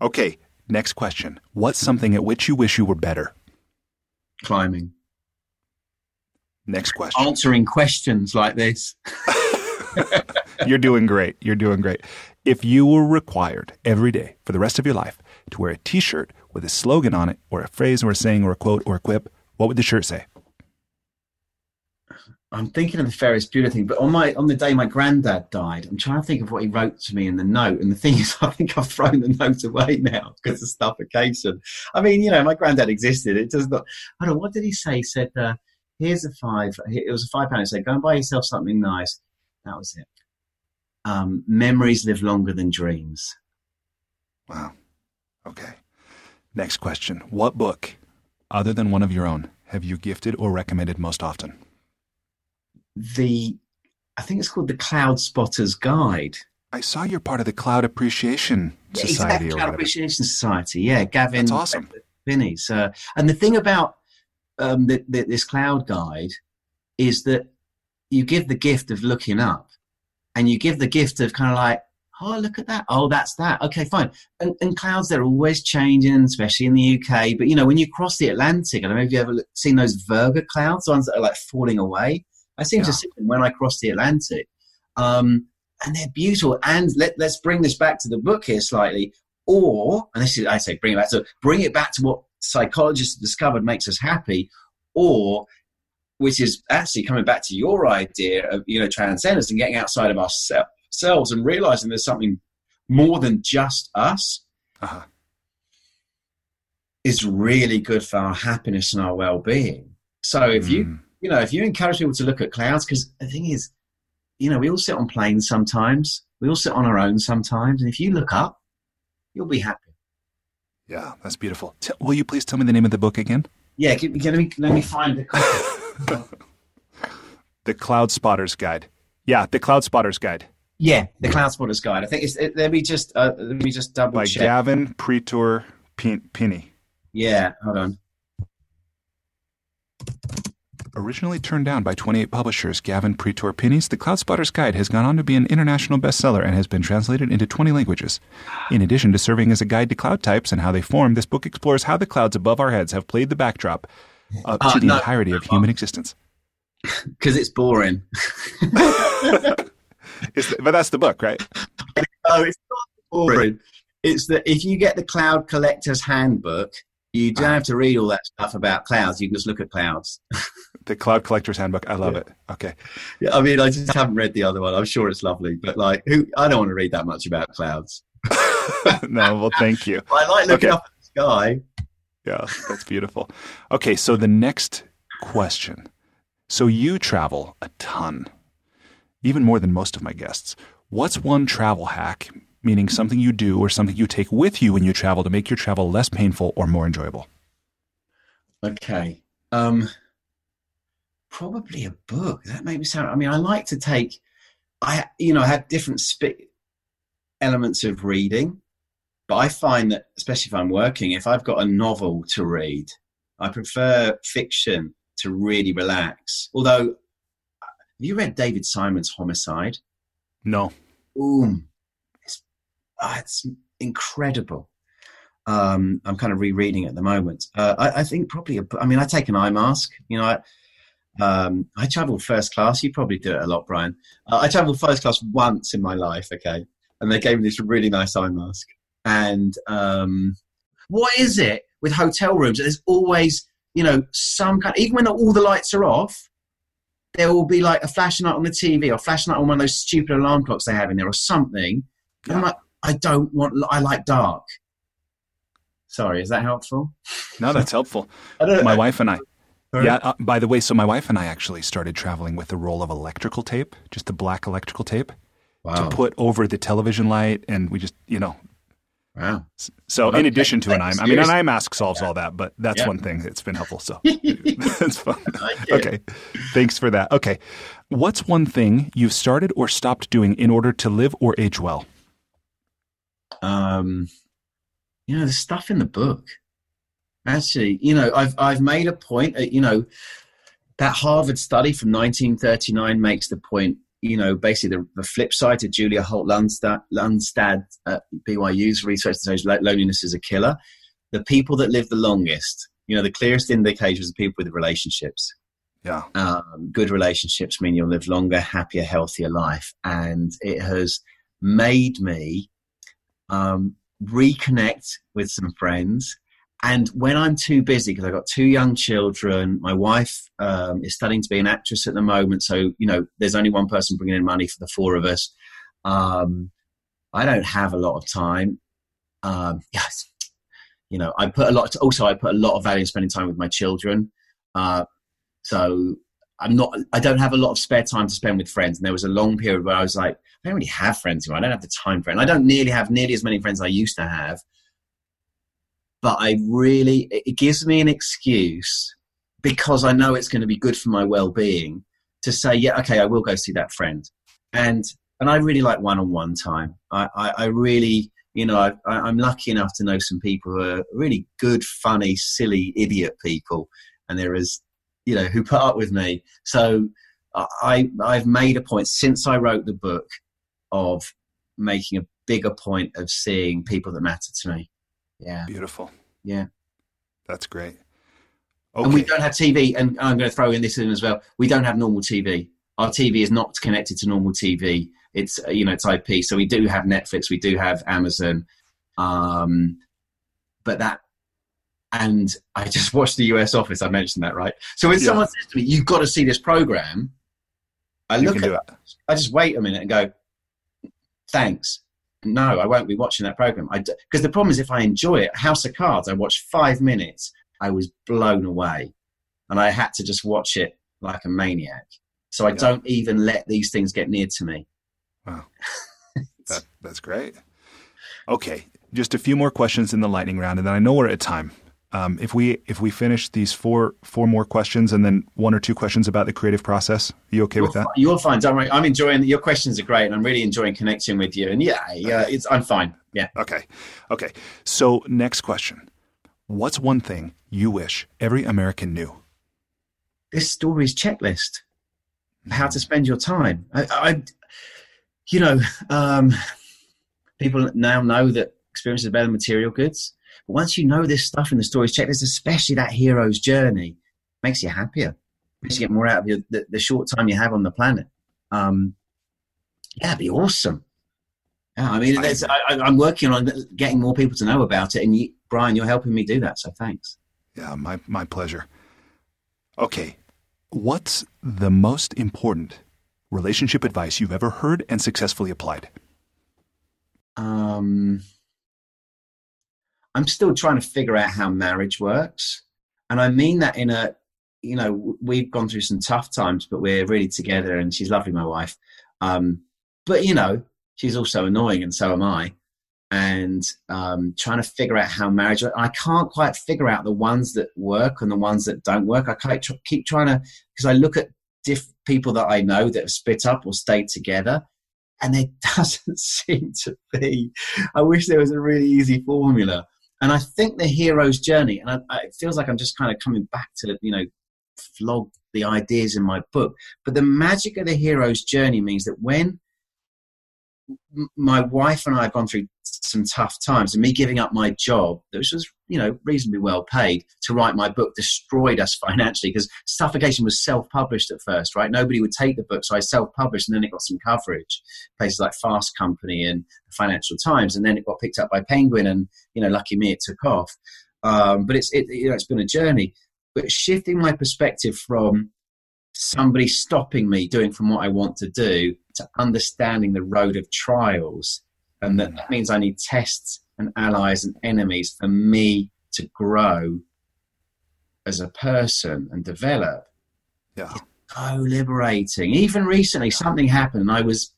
Okay, Next question. What's something at which you wish you were better? Climbing. Next question. Answering questions like this. You're doing great. You're doing great. If you were required every day for the rest of your life to wear a t shirt with a slogan on it, or a phrase, or a saying, or a quote, or a quip, what would the shirt say? I'm thinking of the Ferris Bueller thing, but on my on the day my granddad died, I'm trying to think of what he wrote to me in the note. And the thing is, I think I've thrown the note away now because of Stuffocation. I mean, you know, my granddad existed. It does not. I don't know. What did he say? He said, uh, "Here's a five. It was a five pound." He said, "Go and buy yourself something nice." That was it. Um, memories live longer than dreams. Wow. Okay. Next question. What book, other than one of your own, have you gifted or recommended most often? The, I think it's called the Cloud Spotter's Guide. I saw you're part of the Cloud Appreciation Yeah, Society exactly, or Cloud. Appreciation Society. Yeah, Gavin. That's awesome. Pinney's. Uh, and the thing about um, the, the, this cloud guide is that you give the gift of looking up and you give the gift of kind of like, oh, look at that. Oh, that's that. Okay, fine. And, and clouds, they're always changing, especially in the UK. But, you know, when you cross the Atlantic, I don't know if you've ever seen those Virga clouds, the ones that are like falling away. I seem Yeah. to see them when I cross the Atlantic. Um, and they're beautiful. And let, let's bring this back to the book here slightly. Or, and this is, I say bring it back to, bring it back to what psychologists have discovered makes us happy. Or, which is actually coming back to your idea of, you know, transcendence and getting outside of ourselves and realizing there's something more than just us Uh-huh. is really good for our happiness and our well-being. So if you, Mm. You know, if you encourage people to look at clouds, because the thing is, you know, we all sit on planes sometimes. We all sit on our own sometimes. And if you look up, you'll be happy. Yeah, that's beautiful. T- will you please tell me the name of the book again? Yeah, let, me, let me find it. The Cloud Spotter's Guide. Yeah, The Cloud Spotter's Guide yeah, the Cloud Spotter's Guide. I think it's. It, let me just uh, let me just double by check. Gavin Pretor Pin- Pinney. Yeah, hold on. Originally turned down by 28 publishers, Gavin Pretor Pinney's The Cloud Spotter's Guide has gone on to be an international bestseller and has been translated into 20 languages. In addition to serving as a guide to cloud types and how they form, this book explores how the clouds above our heads have played the backdrop uh, Uh, to the no, entirety of human existence. Because it's boring. It's the- but that's the book, right? Oh, it's not boring. It's that if you get the Cloud Collector's Handbook, you don't have to read all that stuff about clouds. You can just look at clouds. The Cloud Collector's Handbook. I love it. Okay. Yeah, I mean, I just haven't read the other one. I'm sure it's lovely, but like, who? I don't want to read that much about clouds. no, well, thank you. I like looking Okay. up at the sky. Yeah, that's beautiful. Okay, so the next question. So you travel a ton, even more than most of my guests. What's one travel hack, meaning something you do or something you take with you when you travel to make your travel less painful or more enjoyable? Okay. Um, probably a book. That made me sound. I mean, I like to take. I you know I have different sp- elements of reading, but I find that especially if I'm working, if I've got a novel to read, I prefer fiction to really relax. Although, have you read David Simon's Homicide? No. Ooh, it's, ah, it's incredible. Um, I'm kind of rereading it at the moment. Uh, I, I think probably. A, I mean, I take an eye mask. You know, I, um, I travel first class. You probably do it a lot, Brian. Uh, I traveled first class once in my life. Okay, and they gave me this really nice eye mask. And um, what is it with hotel rooms? There's always, you know, some kind. Even when all the lights are off, there will be like a flashing light on the TV or flashing light on one of those stupid alarm clocks they have in there or something. And I'm like, I don't want. I like dark. Sorry, is that helpful? No, that's helpful. I don't My wife and I. Yeah, uh, by the way, so my wife and I actually started traveling with a roll of electrical tape, just the black electrical tape, Wow. to put over the television light. And we just, you know, Wow. So, Well, in addition to an eye, I mean, an eye mask solves all that, but that's Yeah. one thing that's been helpful. So, that's fun. Okay, thanks for that. Okay, what's one thing you've started or stopped doing in order to live or age well? um, you know, the stuff in the book. Actually, you know, I've I've made a point. uh, You know, that Harvard study from 1939 makes the point you know, basically the, the flip side to Julia Holt Lunstad, at BYU's research that says loneliness is a killer. The people that live the longest, you know, the clearest indicators are people with relationships. Yeah. Um, good relationships mean you'll live longer, happier, healthier life. And it has made me um, reconnect with some friends. And when I'm too busy, because I've got two young children, my wife um, is studying to be an actress at the moment. So, you know, there's only one person bringing in money for the four of us. Um, I don't have a lot of time. Um, yes, you know, I put a lot. also, I put a lot of value in spending time with my children. Uh, so I'm not. I don't have a lot of spare time to spend with friends. And there was a long period where I was like, I don't really have friends anymore. I don't have the time for it. And I don't nearly have nearly as many friends I used to have. But I really, it gives me an excuse because I know it's going to be good for my well-being to say, yeah, okay, I will go see that friend. And and I really like one-on-one time. I, I, I really, you know, I, I'm lucky enough to know some people who are really good, funny, silly, idiot people, and there is, you know, who put up with me. So I I've made a point since I wrote the book of making a bigger point of seeing people that matter to me. Yeah. Beautiful. Yeah. That's great. Okay. And we don't have TV, and I'm going to throw in this in as well. We don't have normal TV. Our TV is not connected to normal TV. It's you know it's IP. So we do have Netflix, we do have Amazon, um, but that. And I just watched the US Office. I mentioned that, right? So when yeah. someone says to me, "You've got to see this program," I look at it. I just wait a minute and go, "Thanks." No, I won't be watching that program. Because the problem is, if I enjoy it, House of Cards, I watched five minutes, I was blown away, and I had to just watch it like a maniac. So I yeah. don't even let these things get near to me. Wow, that, that's great. Okay, just a few more questions in the lightning round, and then I know we're at time. Um, if we if we finish these four four more questions and then one or two questions about the creative process, are you okay you're with that? You're fine. Don't worry. I'm enjoying your questions are great, and I'm really enjoying connecting with you. And yeah, yeah, it's I'm fine. Yeah. Okay. Okay. So next question: What's one thing you wish every American knew? This story's checklist. How to spend your time. I, I you know, um, people now know that experience is better than material goods but once you know this stuff in the stories checklist, especially that hero's journey, makes you happier. Makes you get more out of your, the, the short time you have on the planet. Um, yeah, it'd be awesome. Yeah, I mean, I, am working on getting more people to know about it, and you, Brian, you're helping me do that. So thanks. Yeah, my my pleasure. Okay, what's the most important relationship advice you've ever heard and successfully applied? Um, I'm still trying to figure out how marriage works. And I mean that in a, you know, we've gone through some tough times, but we're really together and she's lovely, my wife. Um, but, you know, she's also annoying and so am I. And um, trying to figure out how marriage, I can't quite figure out the ones that work and the ones that don't work. I keep trying to, because I look at diff- people that I know that have split up or stayed together and there doesn't seem to be. I wish there was a really easy formula. And I think the hero's journey, and I, I, it feels like I'm just kind of coming back to, you know, flog the ideas in my book. But the magic of the hero's journey means that when my wife and I have gone through some tough times, and me giving up my job, which was you know reasonably well paid to write my book, destroyed us financially because Stuffocation was self-published at first, right? Nobody would take the book, so I self-published, and then it got some coverage, places like Fast Company and the Financial Times, and then it got picked up by Penguin, and you know, lucky me, it took off. Um, but it's it, you know it's been a journey. But shifting my perspective from somebody stopping me doing from what I want to do to understanding the road of trials. And that, that means I need tests and allies and enemies for me to grow as a person and develop. Yeah. so liberating. Even recently something happened and I was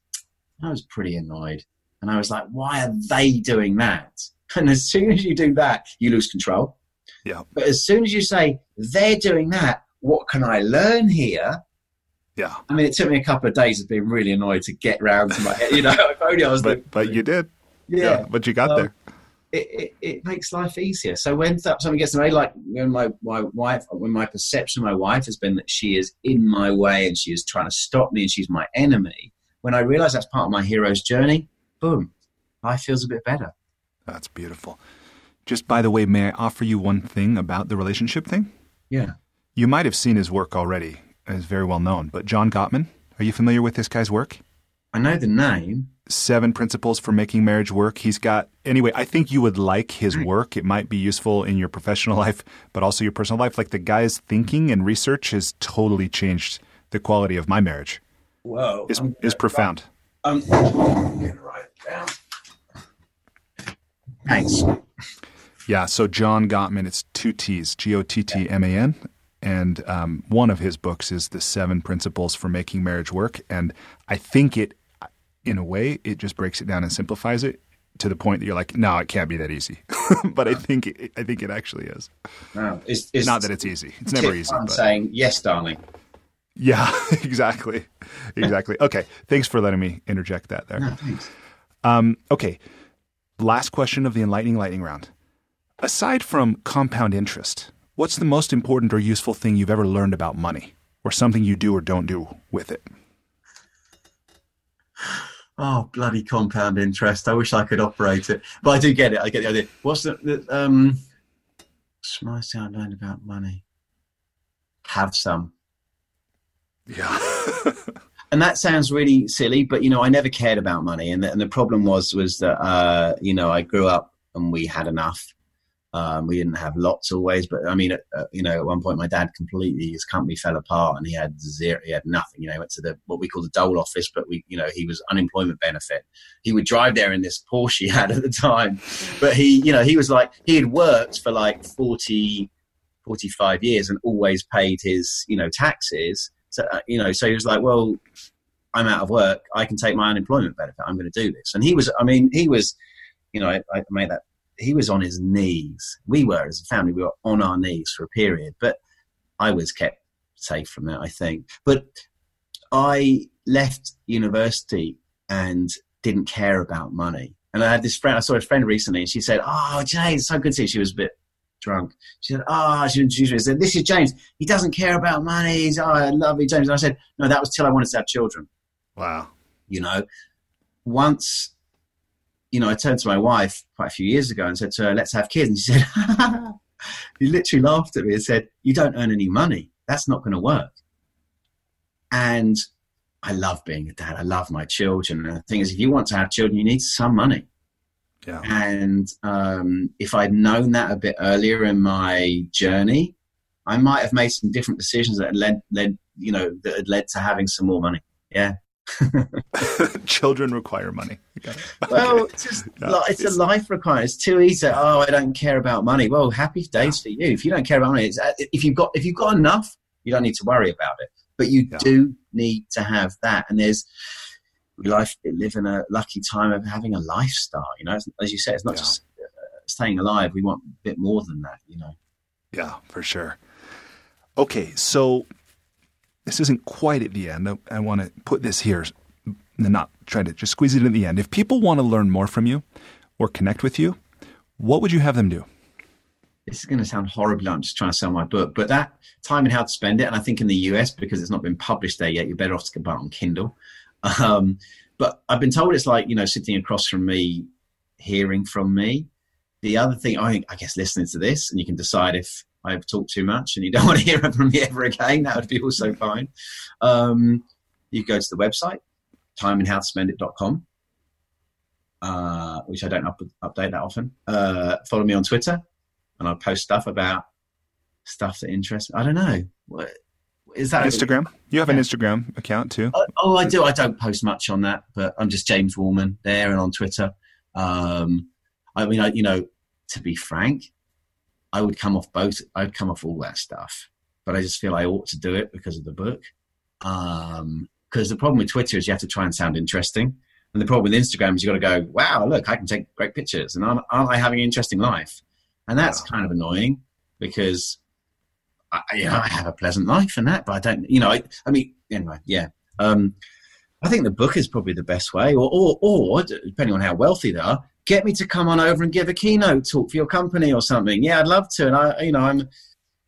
I was pretty annoyed. And I was like, why are they doing that? And as soon as you do that, you lose control. Yeah. But as soon as you say, they're doing that, what can I learn here? Yeah. I mean, it took me a couple of days of being really annoyed to get round to my head. You know, if only I was. but, but you did. Yeah. yeah. But you got um, there. it, it, it makes life easier. So when something gets in the way, like when my, my wife, when my perception of my wife has been that she is in my way and she is trying to stop me and she's my enemy, when I realize that's part of my hero's journey, boom, life feels a bit better. That's beautiful. Just by the way, may I offer you one thing about the relationship thing? Yeah. You might have seen his work already. It's very well known. But John Gottman, are you familiar with this guy's work? I know the name. Seven Principles for Making Marriage Work. He's got, anyway, I think you would like his work. It might be useful in your professional life, but also your personal life. Like the guy's thinking and research has totally changed the quality of my marriage. Whoa. Is, is profound. Um, get right down. Thanks. Yeah, so John Gottman, it's two T's, G O T T M A N. And um, one of his books is The Seven Principles for Making Marriage Work. And I think it, in a way, it just breaks it down and simplifies it to the point that you're like, no, it can't be that easy. but I think it, I think it actually is. No, it's, it's Not that it's easy. It's never easy. I'm saying yes, darling. yeah, exactly, exactly. Okay, thanks for letting me interject that there. No, thanks. Um, okay, last question of the enlightening lightning round. Aside from compound interest, what's the most important or useful thing you've ever learned about money, or something you do or don't do with it? Oh, bloody compound interest. I wish I could operate it. But I do get it. I get the idea. What's the, the um, smartest thing I learned about money? Have some. Yeah. and that sounds really silly, but you know, I never cared about money, and the, and the problem was was that uh, you know I grew up and we had enough. Um, we didn't have lots always, but I mean, uh, you know, at one point my dad completely his company fell apart and he had zero, he had nothing. You know, went to the what we call the dole office, but we, you know, he was unemployment benefit. He would drive there in this Porsche he had at the time, but he, you know, he was like he had worked for like 40, 45 years and always paid his, you know, taxes. So, uh, you know, so he was like, well, I'm out of work. I can take my unemployment benefit. I'm going to do this. And he was, I mean, he was, you know, I, I made that, he was on his knees. We were, as a family, we were on our knees for a period, but I was kept safe from that, I think. But I left university and didn't care about money. And I had this friend, I saw a friend recently, and she said, Oh, James, so good to see you. She was a bit drunk. She said, Oh, she introduced me and said, This is James. He doesn't care about money. He's, oh, I love you, James. And I said, No, that was till I wanted to have children. wow. You know, once, you know, I turned to my wife quite a few years ago and said to her, Let's have kids. And she said, He literally laughed at me and said, You don't earn any money. That's not going to work. And I love being a dad. I love my children. And the thing is, if you want to have children, you need some money. Yeah. And um, if I'd known that a bit earlier in my journey, I might have made some different decisions that had led, led, you know, that had led to having some more money. Yeah. Children require money. You got it. Well, it's just Yeah, it's, it's- a life requirement. It's too easy. to, Oh, I don't care about money. Well, happy days for you. If you don't care about money, it's, uh, if you've got if you've got enough, you don't need to worry about it. But you Yeah. do need to have that. And there's we life live in a lucky time of having a lifestyle. You know, It's- as you said, it's not Yeah. just uh, staying alive. We want a bit more than that. You know. Yeah, for sure. Okay, so this isn't quite at the end. I, I want to put this here and not try to just squeeze it in the end. If people want to learn more from you or connect with you, what would you have them do? this is going to sound horrible. I'm just trying to sell my book, but that time and how to spend it, and I think in the US because it's not been published there yet, you're better off to buy it on Kindle. Um, but I've been told it's like you know sitting across from me, hearing from me. The other thing, I think, I guess listening to this, and you can decide if I've talked too much and you don't want to hear from me ever again. That would be also fine. Um, you go to the website, timeandhowtospendit.com, uh, which I don't up, update that often. Uh, follow me on Twitter and I'll post stuff about stuff that interests me. I don't know. What is that? Instagram? You have an Instagram account too. Oh, oh, I do. I don't post much on that, but I'm just James Wallman there and on Twitter. Um, I mean, I, you know, to be frank, I would come off both. I'd come off all that stuff, but I just feel I ought to do it because of the book. Um, because the problem with Twitter is you have to try and sound interesting, and the problem with Instagram is you got to go, "Wow, look, I can take great pictures," and aren't, aren't I having an interesting life? And that's kind of annoying because I, you know, I have a pleasant life and that, but I don't, you know, I, I mean, anyway, yeah. Um, I think the book is probably the best way, or, or, or depending on how wealthy they are, get me to come on over and give a keynote talk for your company or something. Yeah, I'd love to. And I, you know, I'm,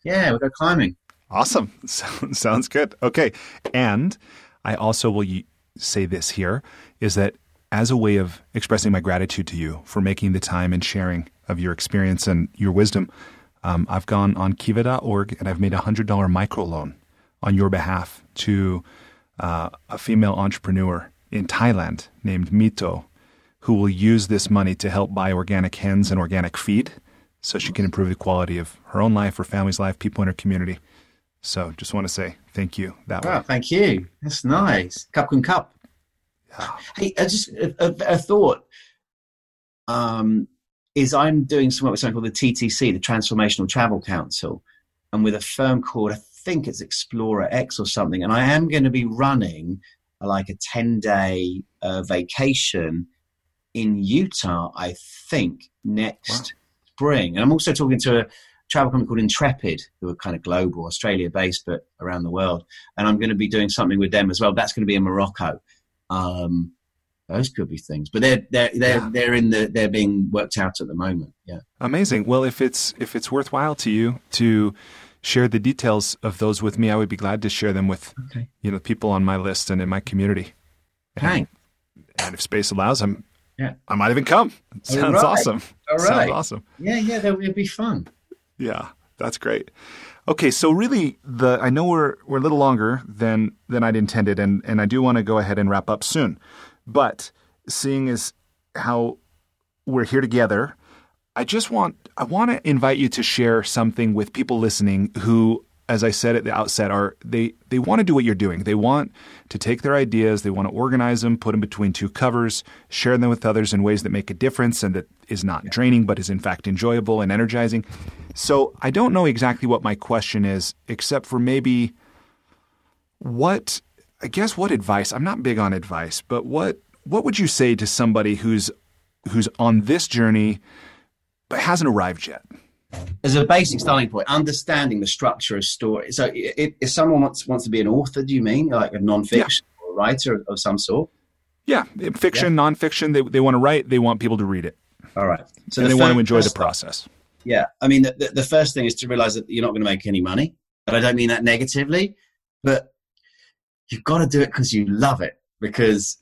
yeah, we'll go climbing. Awesome. Sounds good. Okay. And I also will say this here is that as a way of expressing my gratitude to you for making the time and sharing of your experience and your wisdom, um, I've gone on kiva.org and I've made a $100 microloan on your behalf to uh, a female entrepreneur in Thailand named Mito, who will use this money to help buy organic hens and organic feed so she can improve the quality of her own life, her family's life, people in her community. So just want to say thank you that wow, way. Thank you. That's nice. Cup and cup. Yeah. Hey, I just a, a, a thought um, is I'm doing some work with something called the TTC, the Transformational Travel Council, and with a firm called I think it's Explorer X or something, and I am going to be running like a ten day uh, vacation in Utah. I think next wow. spring, and I'm also talking to a travel company called Intrepid, who are kind of global, Australia based, but around the world. And I'm going to be doing something with them as well. That's going to be in Morocco. Um, those could be things, but they're they're they're yeah. they're in the they're being worked out at the moment. Yeah, amazing. Well, if it's if it's worthwhile to you to share the details of those with me, I would be glad to share them with okay. you know people on my list and in my community. And, and if space allows, I'm yeah, I might even come. Sounds right. awesome. All right. Sounds awesome. Yeah, yeah, that would be fun. Yeah, that's great. Okay, so really, the I know we're we're a little longer than than I'd intended, and and I do want to go ahead and wrap up soon. But seeing as how we're here together, I just want I want to invite you to share something with people listening who as I said at the outset, are they they want to do what you're doing. They want to take their ideas, they want to organize them, put them between two covers, share them with others in ways that make a difference and that is not draining but is in fact enjoyable and energizing. So I don't know exactly what my question is, except for maybe what I guess what advice. I'm not big on advice, but what what would you say to somebody who's who's on this journey but hasn't arrived yet? As a basic starting point, understanding the structure of story. So, if, if someone wants wants to be an author, do you mean like a nonfiction yeah. or a writer of, some sort? Yeah, fiction, yeah. nonfiction. They they want to write. They want people to read it. All right. So and they want to enjoy the process. Yeah, I mean, the, the, the first thing is to realize that you're not going to make any money, and I don't mean that negatively, but you've got to do it because you love it. Because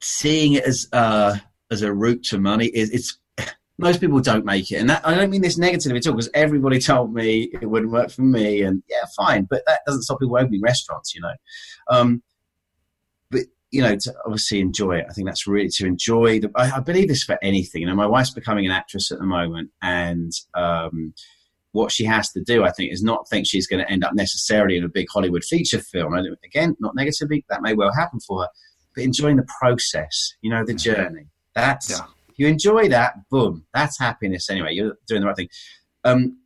seeing it as uh, as a route to money is it's most people don't make it. And that, I don't mean this negatively at all because everybody told me it wouldn't work for me. And yeah, fine. But that doesn't stop people opening restaurants, you know. Um, but, you know, to obviously enjoy it. I think that's really to enjoy. The, I, I, believe this for anything. You know, my wife's becoming an actress at the moment. And um, what she has to do, I think, is not think she's going to end up necessarily in a big Hollywood feature film. And again, not negatively, that may well happen for her. But enjoying the process, you know, the mm-hmm. journey. That's. Yeah you enjoy that, boom, that's happiness anyway. You're doing the right thing. Um,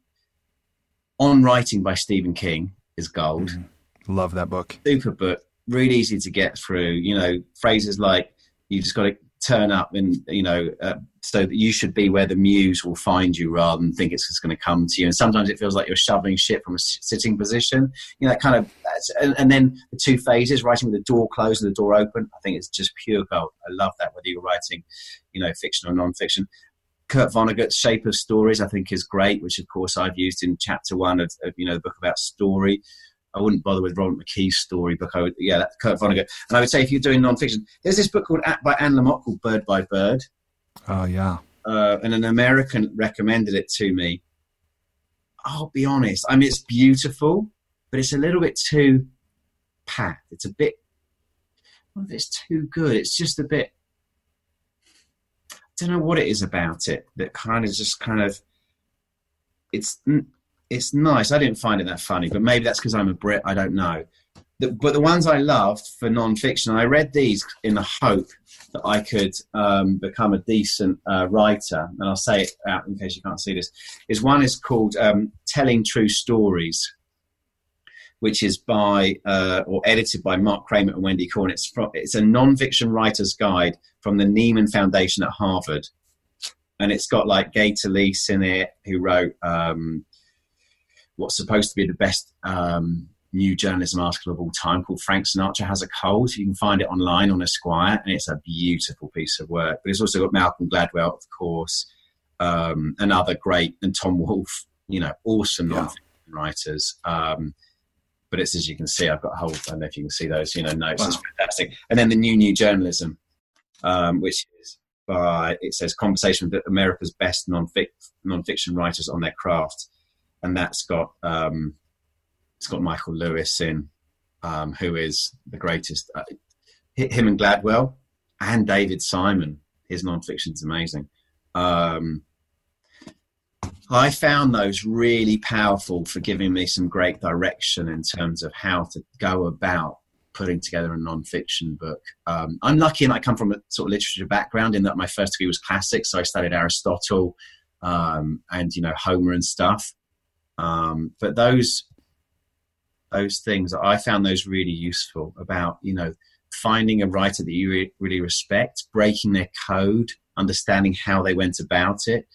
on Writing by Stephen King is gold. Mm, love that book. Super book. Really easy to get through. You know, phrases like you just got to turn up and you know uh, so that you should be where the muse will find you rather than think it's just going to come to you and sometimes it feels like you're shoveling shit from a sitting position you know that kind of and, and, then the two phases writing with the door closed and the door open i think it's just pure gold i love that whether you're writing you know fiction or non-fiction Kurt Vonnegut's Shape of Stories, I think, is great, which of course I've used in chapter one of, of you know the book about story. I wouldn't bother with Robert McKee's storybook. I would, yeah, that's Kurt Vonnegut. And I would say if you're doing nonfiction, there's this book called by Anne Lamott called Bird by Bird. Oh yeah. Uh, and an American recommended it to me. I'll be honest. I mean, it's beautiful, but it's a little bit too pat. It's a bit. It's too good. It's just a bit. I don't know what it is about it that kind of just kind of. It's it's nice. I didn't find it that funny, but maybe that's because I'm a Brit. I don't know. The, but the ones I loved for non-fiction, I read these in the hope that I could um, become a decent uh, writer. And I'll say it out in case you can't see this. Is one is called um, "Telling True Stories," which is by uh, or edited by Mark Kramer and Wendy Call. It's, from, it's a non-fiction writer's guide from the Nieman Foundation at Harvard, and it's got like Gay Talese in it, who wrote. Um, what's supposed to be the best um, new journalism article of all time called Frank Sinatra Has a Cold. You can find it online on Esquire, and it's a beautiful piece of work. But it's also got Malcolm Gladwell, of course, um, another great, and Tom Wolfe, you know, awesome yeah. writers. Um, but it's as you can see, I've got a whole, I don't know if you can see those, you know, notes. Wow. It's fantastic. And then the new, new journalism, um, which is by, it says conversation with America's best non-fic, non-fiction writers on their craft. And that's got, um, it's got Michael Lewis in, um, who is the greatest. Uh, him and Gladwell and David Simon. His nonfiction is amazing. Um, I found those really powerful for giving me some great direction in terms of how to go about putting together a nonfiction book. Um, I'm lucky and I come from a sort of literature background in that my first degree was classics, so I studied Aristotle um, and you know Homer and stuff. Um, but those those things I found those really useful about you know finding a writer that you re- really respect, breaking their code, understanding how they went about it.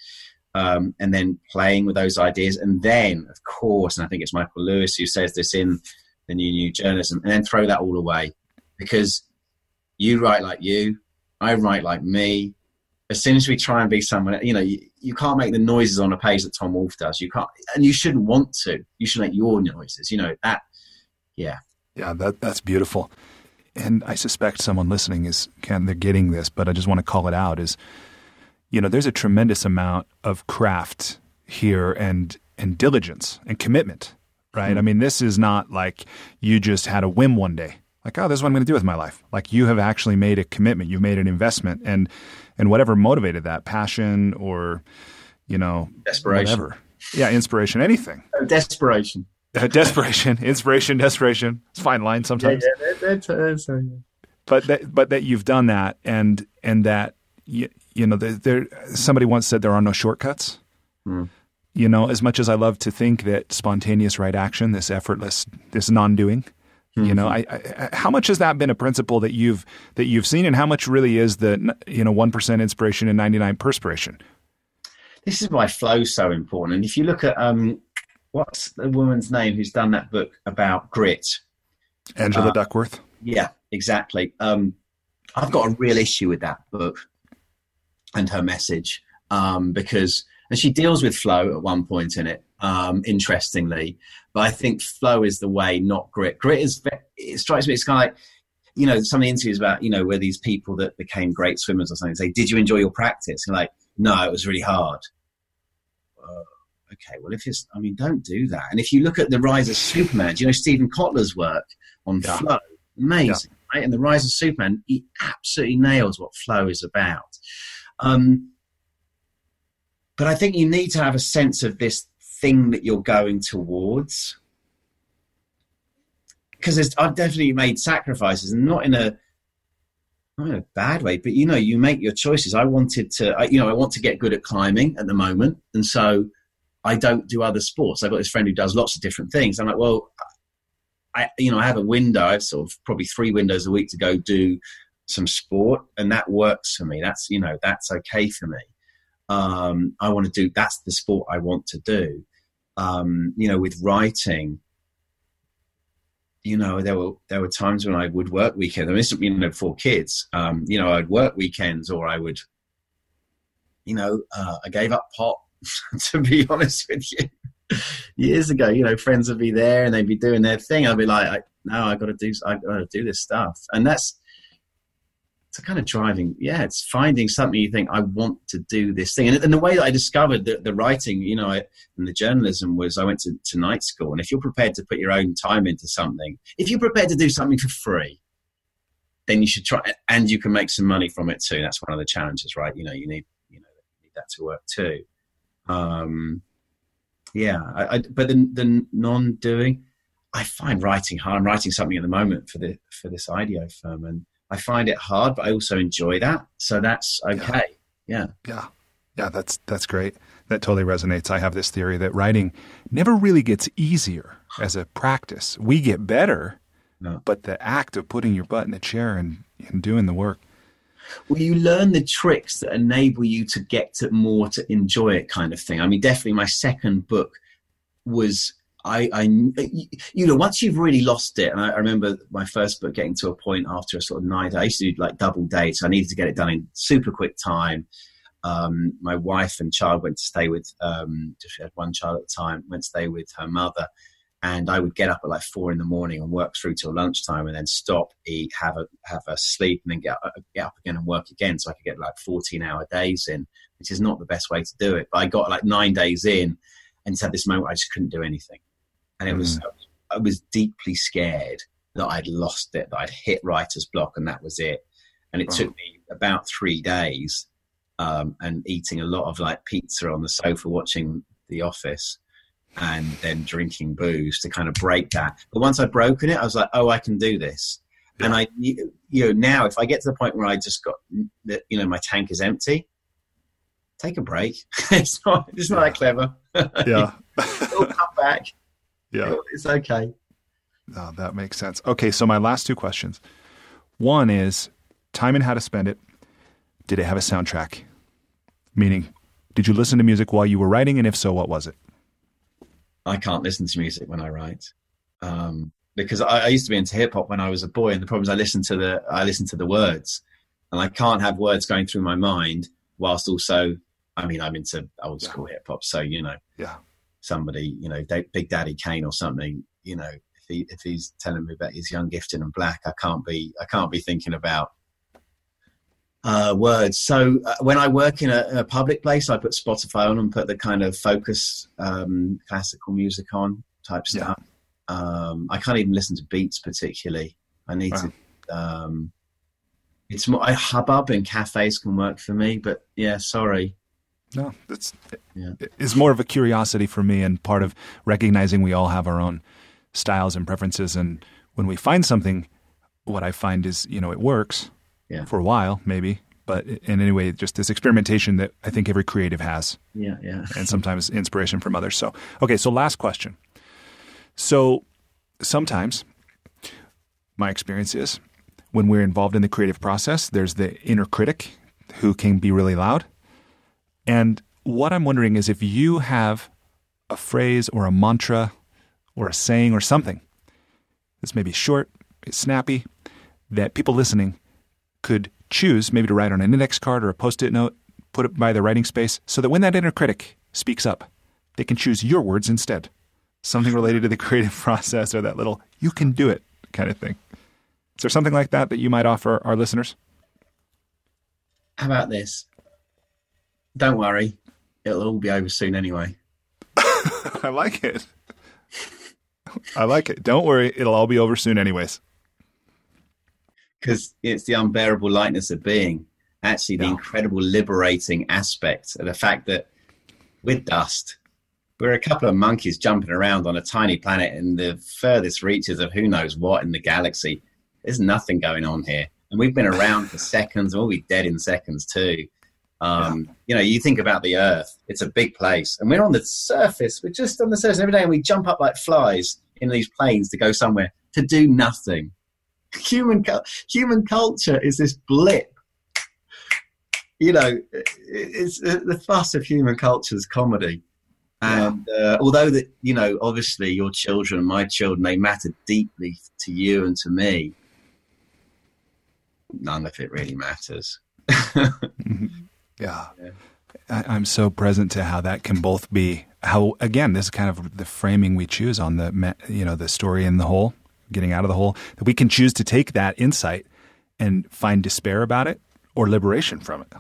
Um, and then playing with those ideas. And then, of course, and I think it's Michael Lewis who says this in the new new journalism, and then throw that all away because you write like you, I write like me. As soon as we try and be someone, you know, you, you can't make the noises on a page that Tom Wolfe does. You can't, and you shouldn't want to. You should make your noises. You know that, yeah, yeah. That that's beautiful. And I suspect someone listening is can they're getting this, but I just want to call it out. Is you know, there's a tremendous amount of craft here and and diligence and commitment, right? Mm-hmm. I mean, this is not like you just had a whim one day. Like, oh, this is what I'm going to do with my life. Like you have actually made a commitment, you've made an investment, and and whatever motivated that, passion or you know, desperation, whatever. Yeah, inspiration, anything. Oh, desperation. Uh, desperation, inspiration, desperation. It's fine line sometimes. Yeah, yeah, that's, that's, uh, but that, but that you've done that, and and that you, you know, there, there, somebody once said there are no shortcuts. Mm. You know, as much as I love to think that spontaneous right action, this effortless, this non-doing, mm-hmm. you know, I, I, how much has that been a principle that you've that you've seen, and how much really is the you know one percent inspiration and ninety nine perspiration? This is why flow's so important. And if you look at um, what's the woman's name who's done that book about grit, Angela uh, Duckworth. Yeah, exactly. Um, I've got a real issue with that book and her message um, because and she deals with flow at one point in it um, interestingly. But i think flow is the way not grit. Grit is it strikes me it's kind of like you know some of the interviews about you know where these people that became great swimmers or something say did you enjoy your practice? And like no it was really hard. Uh, okay well if it's i mean don't do that. And if you look at the rise of superman do you know Steven Kotler's work on yeah. flow? Amazing yeah. right? And the rise of superman he absolutely nails what flow is about. Um, but I think you need to have a sense of this thing that you're going towards. Because I've definitely made sacrifices, and not in a not in a bad way, but you know, you make your choices. I wanted to, I, you know, I want to get good at climbing at the moment, and so I don't do other sports. I've got this friend who does lots of different things. I'm like, well, I, you know, I have a window. I have sort of probably three windows a week to go do some sport and that works for me that's you know that's okay for me um, i want to do that's the sport i want to do. Um, you know with writing you know there were there were times when i would work weekends. I mean you know for kids um, you know i'd work weekends or i would you know uh, i gave up pot to be honest with you. Years ago you know friends would be there and they'd be doing their thing. I'd be like no i gotta do i gotta do this stuff. And that's it's kind of driving yeah it's finding something you think i want to do this thing. And, and the way that i discovered the, the writing you know and the journalism was i went to, to night school. And if you're prepared to put your own time into something if you're prepared to do something for free then you should try and you can make some money from it too. That's one of the challenges right? You know you need you know you need that to work too. Um yeah I, I, but the, the non-doing i find writing hard. I'm writing something at the moment for the for this IDEO firm. And I find it hard, but I also enjoy that. So that's okay. Yeah. Yeah. Yeah, that's that's great. That totally resonates. I have this theory that writing never really gets easier as a practice. We get better, no. but the act of putting your butt in the chair and, and doing the work. Well, you learn the tricks that enable you to get to more to enjoy it, kind of thing. I mean, definitely my second book was I, I, you know, once you've really lost it, and I, I, remember my first book getting to a point after a sort of night. I used to do like double dates. I needed to get it done in super quick time. Um, my wife and child went to stay with, um, she had one child at the time, went to stay with her mother. And I would get up at like four in the morning and work through till lunchtime and then stop, eat, have a, have a sleep and then get, get up again and work again. So I could get like 14 hour days in, which is not the best way to do it. But I got like nine days in and had this moment I just couldn't do anything and it was mm. I was deeply scared that I'd lost it, that I'd hit writer's block, and that was it. And it took me about three days, um, and eating a lot of like pizza on the sofa, watching The Office, and then drinking booze to kind of break that. But once I'd broken it, I was like, oh, I can do this. Yeah. And I, you know, now if I get to the point where I just got, you know, my tank is empty, take a break. it's not, it's not that clever. Yeah. It'll come back. Yeah. It's okay. Oh, that makes sense. Okay, so my last two questions. One is time and how to spend it. Did it have a soundtrack? Meaning, did you listen to music while you were writing? And if so, what was it? I can't listen to music when I write. Um, because I, I, used to be into hip hop when I was a boy, and the problem is I listen to the I listen to the words, and I can't have words going through my mind whilst also. I mean, I'm into old school yeah. hip hop, so you know. Yeah somebody, you know, Big Daddy Kane or something, you know, if he if he's telling me about his young, gifted, and black, I can't be I can't be thinking about uh, words. So uh, when I work in a, a, public place, I put Spotify on and put the kind of focus um, classical music on type stuff. Yeah. Um, I can't even listen to beats particularly. I need wow. to. Um, it's more I, hubbub in cafes can work for me, but yeah, sorry. No, that's yeah. it's more of a curiosity for me and part of recognizing we all have our own styles and preferences. And when we find something, what I find is you know it works yeah. for a while, maybe, but in any way, just this experimentation that I think every creative has. Yeah, yeah. and sometimes inspiration from others. So, okay, so last question. So, sometimes my experience is when we're involved in the creative process, there's the inner critic who can be really loud and what I'm wondering is if you have a phrase or a mantra or a saying or something this may be short, snappy, that people listening could choose maybe to write on an index card or a post it note, put it by the writing space, so that when that inner critic speaks up, they can choose your words instead. Something related to the creative process or that little you can do it kind of thing. Is there something like that that you might offer our listeners? How about this? Don't worry, it'll all be over soon anyway. I like it. I like it. Don't worry, it'll all be over soon, anyways. Because it's the unbearable lightness of being. Actually, the incredible liberating aspect of the fact that with dust, we're a couple of monkeys jumping around on a tiny planet in the furthest reaches of who knows what in the galaxy. There's nothing going on here. And we've been around for seconds, we'll be dead in seconds too. Um, yeah. You know, you think about the Earth; it's a big place, and we're on the surface. We're just on the surface every day, and we jump up like flies in these planes to go somewhere to do nothing. Human human culture is this blip. You know, it's the fuss of human culture is comedy. And uh, although that you know, obviously your children, my children, they matter deeply to you and to me. None of it really matters. Yeah. yeah. I, am so present to how that can both be how again this is kind of the framing we choose on the you know the story in the hole, getting out of the hole. That we can choose to take that insight and find despair about it or liberation from it.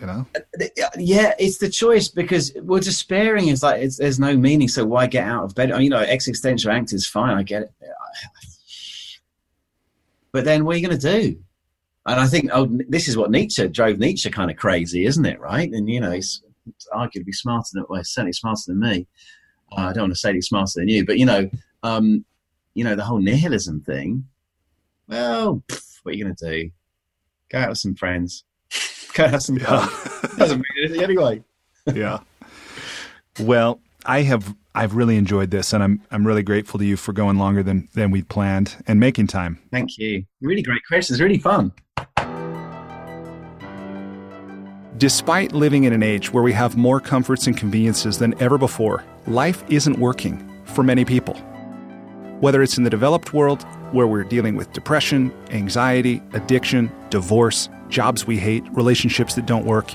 You know? Uh, yeah, it's the choice because well, despairing is like there's no meaning. So why get out of bed? You know, existential angst is fine. I get it. But then what are you going to do? And I think oh, this is what Nietzsche drove Nietzsche kind of crazy, isn't it? Right? And you know, he's arguably smarter than well, certainly smarter than me. Uh, I don't want to say he's smarter than you, but you know, um, you know, the whole nihilism thing. Well, pff, what are you going to do? Go out with some friends. Go have some fun. Yeah. Doesn't mean anything anyway. yeah. Well, I have I've really enjoyed this, and I'm I'm really grateful to you for going longer than than we planned and making time. Thank you. Really great questions. Really fun. Despite living in an age where we have more comforts and conveniences than ever before, life isn't working for many people. Whether it's in the developed world, where we're dealing with depression, anxiety, addiction, divorce, jobs we hate, relationships that don't work,